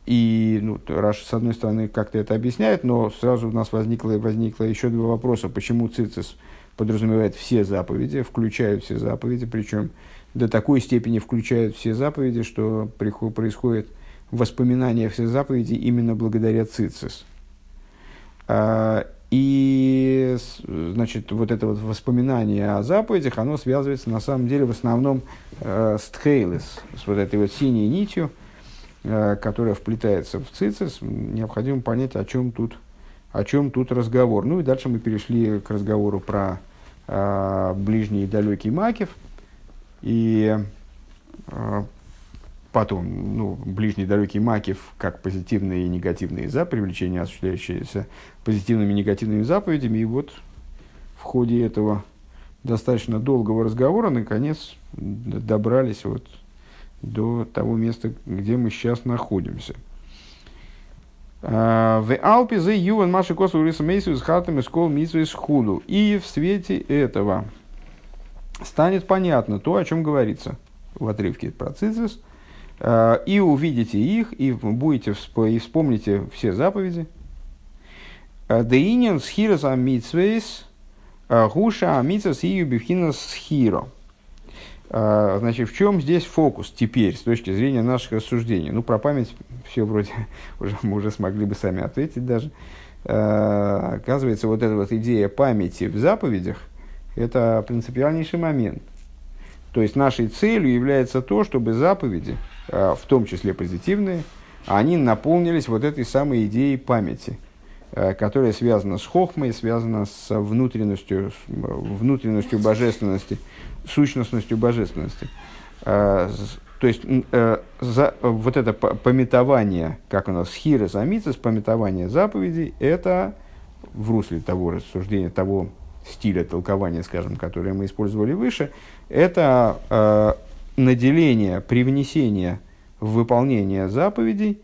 и ну, Раша, с одной стороны, как-то это объясняет, но сразу у нас возникло, возникло еще два вопроса. Почему цицис подразумевает все заповеди, включают все заповеди, причем до такой степени включают все заповеди, что происходит воспоминания всех заповедей именно благодаря цицис. И, значит, вот это вот воспоминание о заповедях, оно связывается на самом деле в основном э, с тхейлес, с вот этой вот синей нитью, э, которая вплетается в цицис. Необходимо понять, о чем тут, о чем тут разговор. Ну и дальше мы перешли к разговору про э, ближний и далекий Макев. И э, потом, ну, ближний далекий Макив, как позитивные и негативные за привлечение, осуществляющиеся позитивными и негативными заповедями. И вот в ходе этого достаточно долгого разговора, наконец, добрались вот до того места, где мы сейчас находимся. А, в Алпе за Юван Маши Косу Риса Мейсу из Хатам из Кол Митсу из Худу. И в свете этого станет понятно то, о чем говорится в отрывке про Цицис, и увидите их, и будете и вспомните все заповеди. А, Деинин схирос амитсвейс, гуша амитсвейс и юбивхинас схиро. Значит, в чем здесь фокус теперь, с точки зрения наших рассуждений? Ну, про память все вроде уже, мы уже смогли бы сами ответить даже. Оказывается, вот эта вот идея памяти в заповедях – это принципиальнейший момент. То есть нашей целью является то, чтобы заповеди, в том числе позитивные, они наполнились вот этой самой идеей памяти, а, которая связана с хохмой, связана с внутренностью, внутренностью божественности, сущностностью божественности. А, то есть э, за, вот это пометование, как у нас хирос амицис, пометование заповедей, это в русле того рассуждения, того стиля толкования, скажем, которое мы использовали выше, это э, наделение, привнесение в выполнение заповедей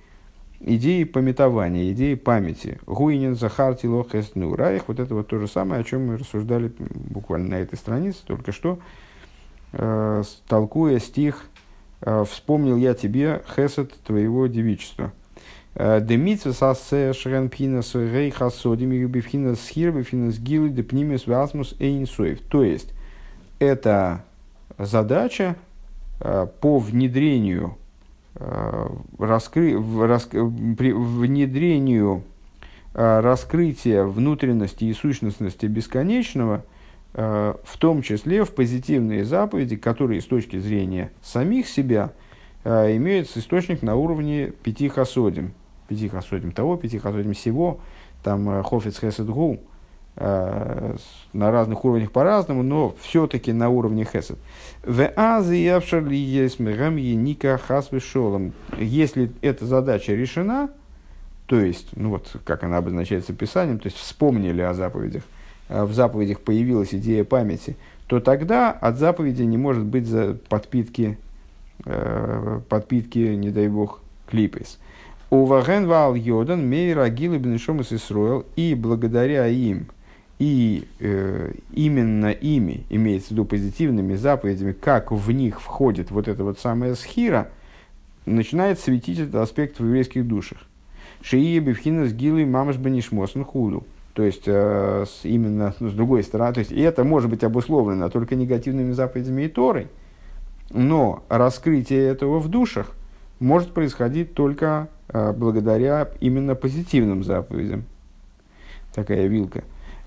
идеи пометования, идеи памяти. Гуинин, Захарти, Лохес, Нураих. Вот это вот то же самое, о чем мы рассуждали буквально на этой странице только что, э, толкуя стих э, «Вспомнил я тебе, Хесед, твоего девичества». Демитсва сассе шрен пхинас рей хасодим и бифхинас хир бифхинас гилы депнимис васмус эйнсоев. То есть, это задача э, по внедрению, э, раскры, рас, при внедрению э, раскрытия внутренности и сущностности бесконечного, в том числе в позитивные заповеди, которые с точки зрения самих себя имеют источник на уровне пяти хасодим – пяти хасодим того, пяти хасодим всего, там э, хофиц хесед гу, э, на разных уровнях по-разному, но все-таки на уровне хесед. В азы явшарли есть ника хасвешолом. Если эта задача решена, то есть, ну вот, как она обозначается писанием, то есть вспомнили о заповедях, э, в заповедях появилась идея памяти, то тогда от заповеди не может быть за подпитки, подпитки, не дай бог, клипес. Уваген вал йодан мейра гилы бенешомас Исруэл, и благодаря им, и э, именно ими, имеется в виду позитивными заповедями, как в них входит вот эта вот самая схира, начинает светить этот аспект в еврейских душах. Шии бифхина с гилой мамаш банишмосн худу. То есть, э, с, именно ну, с другой стороны, то есть, и это может быть обусловлено только негативными заповедями и Торой, но раскрытие этого в душах может происходить только а, благодаря именно позитивным заповедям. Такая вилка.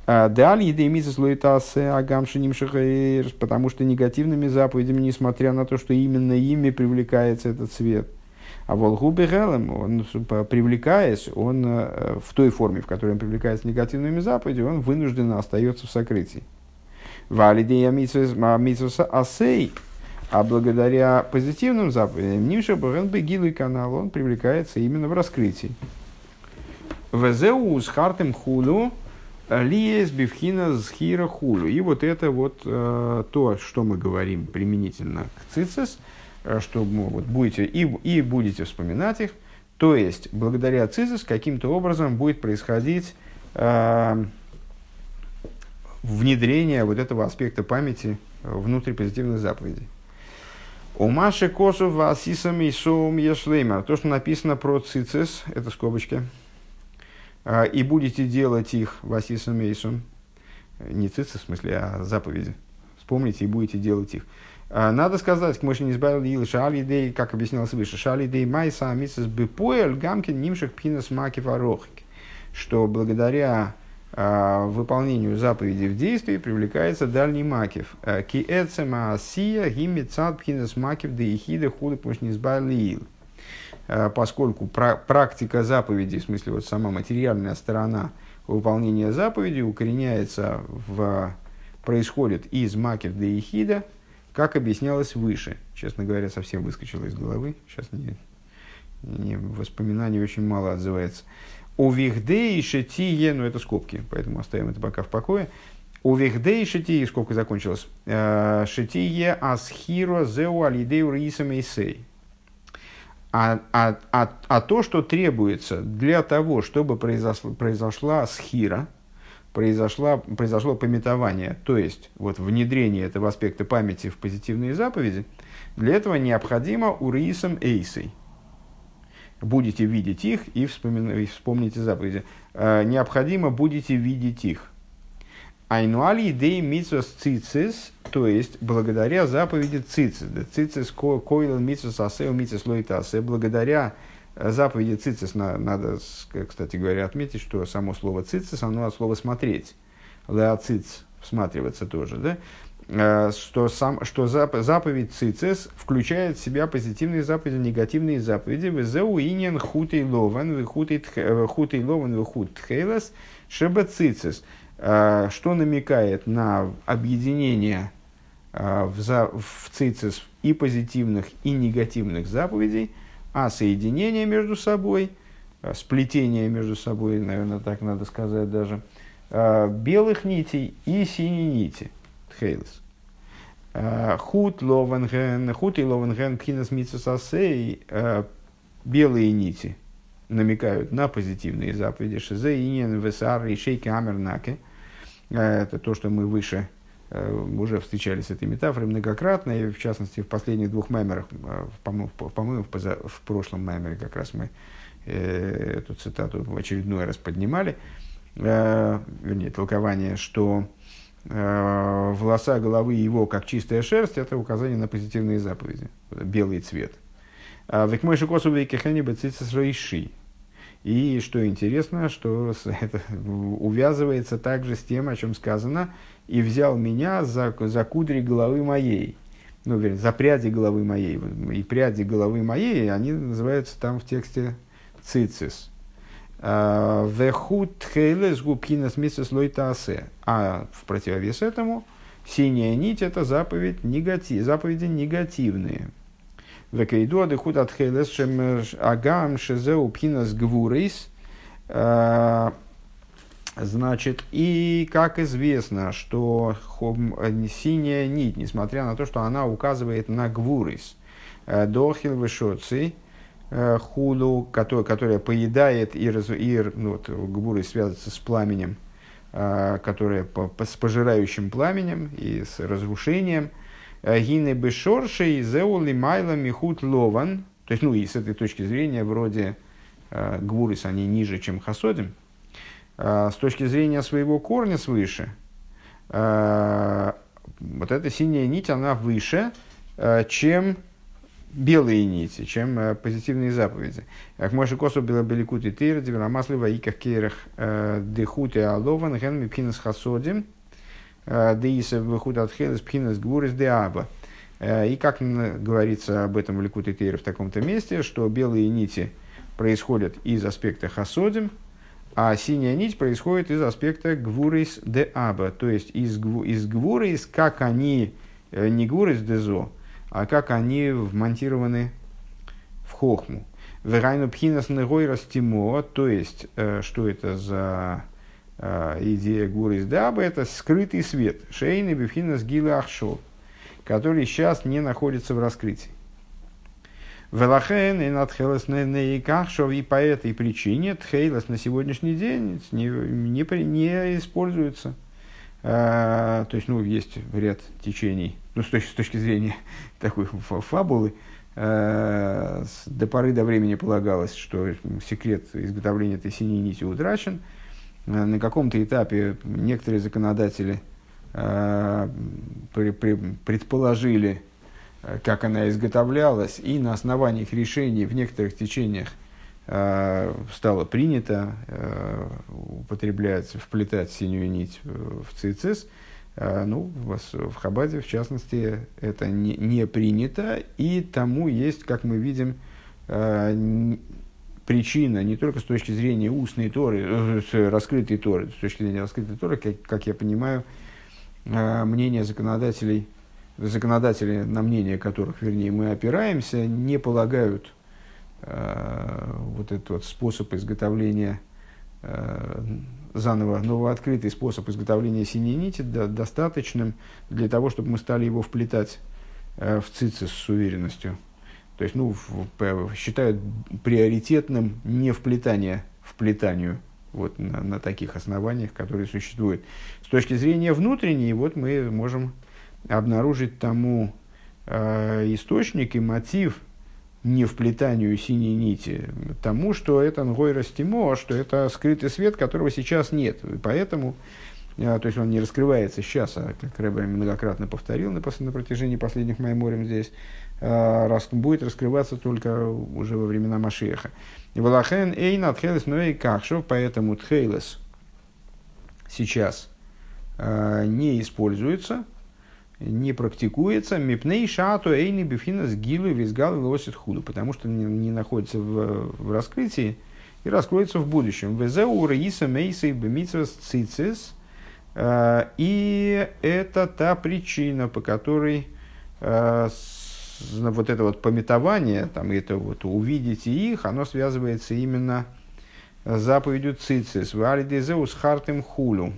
А, Далее едемица слоитасе агамшиним потому что негативными заповедями, несмотря на то, что именно ими привлекается этот свет. А волгубе гелем, он привлекаясь, он э, в той форме, в которой он привлекается негативными заповедями, он вынужденно остается в сокрытии. Валидея митсуса асей, а благодаря позитивным заповедям, Нимша и канал, он привлекается именно в раскрытии. Везеу с хартем хулу, лиес бифхина схира хулу. И вот это вот э, то, что мы говорим применительно к цицис, э, что вот будете, и, и будете вспоминать их. То есть, благодаря цицис каким-то образом будет происходить э, внедрение вот этого аспекта памяти внутри позитивных заповедей. У Маши Косов Васисам и Соум Ешлеймер. То, что написано про цицис, это скобочки. А, и будете делать их Васисам и Сум. Не цицис, в смысле, а заповеди. Вспомните и будете делать их. А, надо сказать, же не избавил Ил Шалидей, как объяснялось выше, Шалидей Майса Амисас Бепоэль Гамкин Нимших Пхинас Маки Варохик. Что благодаря выполнению заповедей в действии привлекается дальний макив. Ки эцема асия гимицат пхинес макив да ехида худы пушнизбайлиил. Поскольку практика заповедей, в смысле вот сама материальная сторона выполнения заповедей укореняется в происходит из макив да ехида, как объяснялось выше. Честно говоря, совсем выскочило из головы. Сейчас не, не, воспоминаний очень мало отзывается. У вихдей шетие, ну это скобки, поэтому оставим это пока в покое. У вихдей шетие, скобка закончилась. Э, шетие асхиро зеу алидеу рисам а, а, а, а то, что требуется для того, чтобы произошло, произошла схира, произошло, произошло пометование, то есть вот внедрение этого аспекта памяти в позитивные заповеди, для этого необходимо уриисом эйсой. Будете видеть их и, вспомин, и вспомните заповеди. Э, необходимо будете видеть их. Айнуали идеи митсвас цицис, то есть благодаря заповеди цицис. Цицис койлен митсвас асеу митсвас лоитасе. Благодаря заповеди цицис надо, кстати говоря, отметить, что само слово цицис, оно от слова смотреть. Леоциц, всматриваться тоже, да? Э, что, сам, что заповедь цицис включает в себя позитивные заповеди, негативные заповеди. Везеу инин хутей лован, хутей лован, хут тхейлас, шеба цицис. Э, что намекает на объединение э, в, за, в цицис и позитивных, и негативных заповедей – а соединение между собой, а, сплетение между собой, наверное, так надо сказать даже, а, белых нитей и синей нити, тхейлес. А, хут ловенген, хут и ловенген пхинас митсусасей, белые нити намекают на позитивные заповеди, шизе инен весар шейки амернаке. Это то, что мы выше Э, уже встречались с этой метафорой многократно, и в частности в последних двух мемерах, э, по-моему, по в, поза, в прошлом мемере как раз мы э, эту цитату в очередной раз поднимали, э, вернее, толкование, что э, волоса головы его как чистая шерсть, это указание на позитивные заповеди, белый цвет. Век мой шикосу вейкехани бецицис рейши. И что интересно, что это увязывается также с тем, о чем сказано, и взял меня за, за кудри головы моей. Ну, вернее, за пряди головы моей. И пряди головы моей, они называются там в тексте цицис. А, Вехут хейлес губкинас мисс лойтасе. А в противовес этому, синяя нить – это заповедь негатив, заповеди негативные. Векейду адыхут от хейлес шем агам шезеу пхинас гвурейс а, – Значит, и как известно, что синяя нить, несмотря на то, что она указывает на гвурис, э, дохил вышоци, э, худу, который, которая поедает и, раз, и ну, вот, гвурис связывается с пламенем, э, которое по, по, с пожирающим пламенем и с разрушением. Гины бешоршей зеули майла михут лован. То есть, ну и с этой точки зрения, вроде гвурис, они ниже, чем хасодим, с точки зрения своего корня свыше, а, вот эта синяя нить, она выше, а, чем белые нити, чем позитивные заповеди. Как Моше Косу было беликут и тир, диврамасли ваиках керах дехут и алован, ген мипхинас хасодим, деиса выхут от хелес пхинас гвурис де аба. И как говорится об этом в Ликут и в таком-то месте, что белые нити происходят из аспекта хасодим, а синяя нить происходит из аспекта гвурис де аба, то есть из, из гвурис, как они, э, не гвурис де зо, а как они вмонтированы в хохму. Верайну пхинас негой растимо, то есть, э, что это за э, идея гурис де аба, это скрытый свет. Шейны бифхинас гилы ахшо, который сейчас не находится в раскрытии. Велахен и над Хелес не Кахшов, и по этой причине Тхейлес на сегодняшний день не, не, не используется. А, то есть, ну, есть ряд течений, ну, с точки, с точки зрения такой фабулы, а, до поры до времени полагалось, что секрет изготовления этой синей нити утрачен. А, на каком-то этапе некоторые законодатели а, при, при, предположили, как она изготовлялась, и на основании их решений в некоторых течениях стало принято употреблять, вплетать синюю нить в цицис, ну, в Хабаде, в частности, это не, не принято, и тому есть, как мы видим, причина не только с точки зрения устной Торы, раскрытой Торы, с точки зрения раскрытой Торы, как, как я понимаю, мнение законодателей законодатели, на мнение которых, вернее, мы опираемся, не полагают э, вот этот вот способ изготовления, э, заново новооткрытый способ изготовления синей нити да, достаточным для того, чтобы мы стали его вплетать э, в цицис с уверенностью. То есть, ну, в, в, считают приоритетным не вплетание вплетанию вот, на, на таких основаниях, которые существуют. С точки зрения внутренней, вот мы можем обнаружить тому э, источник и мотив не вплетанию синей нити, тому, что это нгой стимо, что это скрытый свет, которого сейчас нет. И поэтому, э, то есть он не раскрывается сейчас, а как Рэбе многократно повторил на, на протяжении последних майморем здесь, э, рас, будет раскрываться только уже во времена Машеха. Валахен эйн отхелес ноэй кахшов, поэтому тхейлес сейчас э, не используется – не практикуется мипней шату эйни бифхина с гилу визгал вилосит худу, потому что не, не находится в, в раскрытии и раскроется в будущем. Везеу раиса мейсей бемитсвас цицис. Э, и это та причина, по которой э, вот это вот пометование, там, это вот увидите их, оно связывается именно с заповедью цицис. Валидезеус хартем хулю.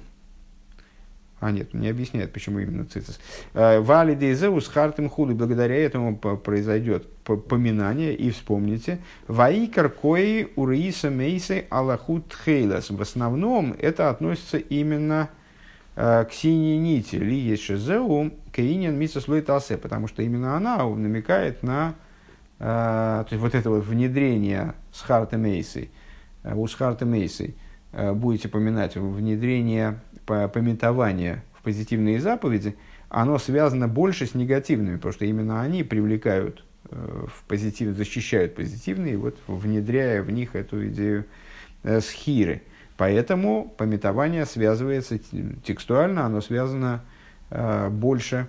А нет, не объясняет, почему именно цицис. Э, Вали дейзеус хартем хули. Благодаря этому произойдет поминание. И вспомните. Ваикар кои урииса мейсы аллахут хейлас. В основном это относится именно э, к синей нити. Ли ешезеу кейнин митсус тасе. Потому что именно она намекает на э, то есть вот это вот внедрение с хартем мейсой. У с хартем мейсой будете поминать внедрение пометование в позитивные заповеди, оно связано больше с негативными, потому что именно они привлекают э, в позитив, защищают позитивные, вот, внедряя в них эту идею э, схиры. Поэтому пометование связывается текстуально, оно связано э, больше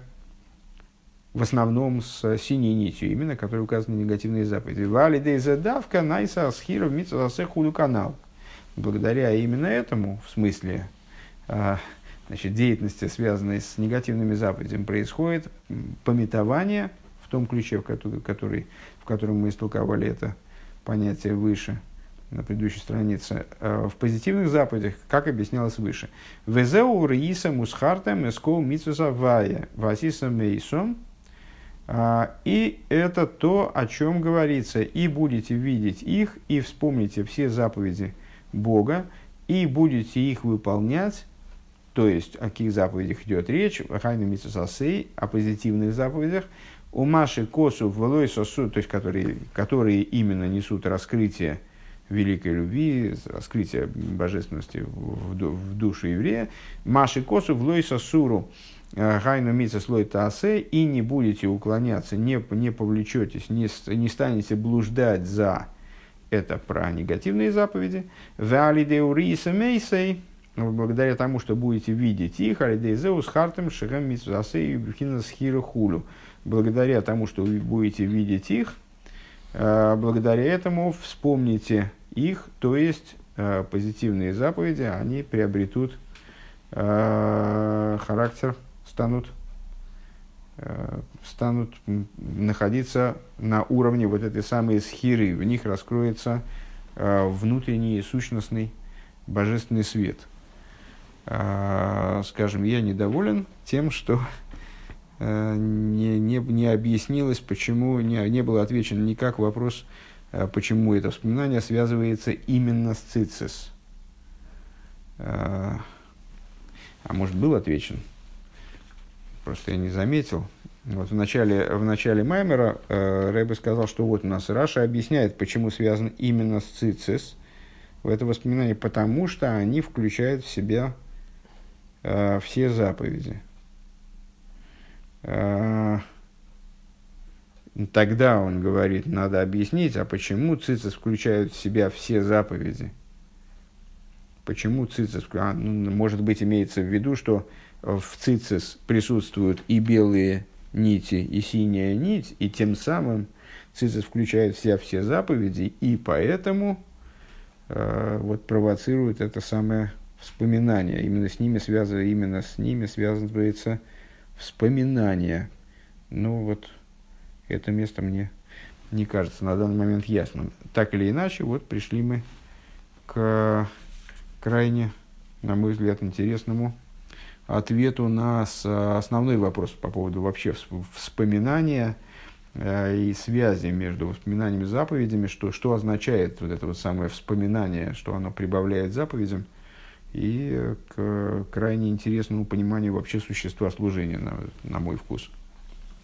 в основном с синей нитью, именно, которая указана в негативные заповеди. Валидей задавка найса схира в канал. Благодаря именно этому, в смысле значит, деятельности, связанной с негативными заповедями, происходит пометование в том ключе, в, который, в котором мы истолковали это понятие выше, на предыдущей странице, а, в позитивных заповедях, как объяснялось выше. Везеу рииса мусхартем эскоу митсуса вая васиса мейсом. А, и это то, о чем говорится. И будете видеть их, и вспомните все заповеди Бога, и будете их выполнять, то есть, о каких заповедях идет речь? Хайна Митсусасей, о позитивных заповедях. У Маши Косу в сосу, то есть, которые, которые именно несут раскрытие великой любви, раскрытие божественности в, в душу еврея. Маши Косу в Сосуру Хайну Митса Слой Таасе, и не будете уклоняться, не, не повлечетесь, не, не станете блуждать за это про негативные заповеди. Валидеуриса Мейсей, благодаря тому, что будете видеть их, алидейзеус хартем шехем митсусасей бхинас хулю. Благодаря тому, что вы будете видеть их, э, благодаря этому вспомните их, то есть э, позитивные заповеди, они приобретут э, характер, станут, станут находиться на уровне вот этой самой схиры, в них раскроется внутренний сущностный божественный свет – скажем, я недоволен тем, что э, не, не, не объяснилось, почему, не, не было отвечено никак вопрос, э, почему это вспоминание связывается именно с цицис. А, может, был отвечен? Просто я не заметил. Вот в начале, в начале Маймера э, Рэбе сказал, что вот у нас Раша объясняет, почему связан именно с цицис в это воспоминание, потому что они включают в себя э, все заповеди. Э, тогда он говорит, надо объяснить, а почему цицис включают в себя все заповеди. Почему цицис, а, ну, может быть, имеется в виду, что в цицис присутствуют и белые нити, и синяя нить, и тем самым цицис включает в себя все заповеди, и поэтому э, вот провоцирует это самое вспоминание. Именно с ними связано, именно с ними связывается вспоминание. Ну вот, это место мне не кажется на данный момент ясным. Так или иначе, вот пришли мы к крайне, на мой взгляд, интересному ответу на основной вопрос по поводу вообще вспоминания э, и связи между воспоминаниями и заповедями, что, что означает вот это вот самое вспоминание, что оно прибавляет заповедям, и к крайне интересному пониманию вообще существа служения, на, на мой вкус.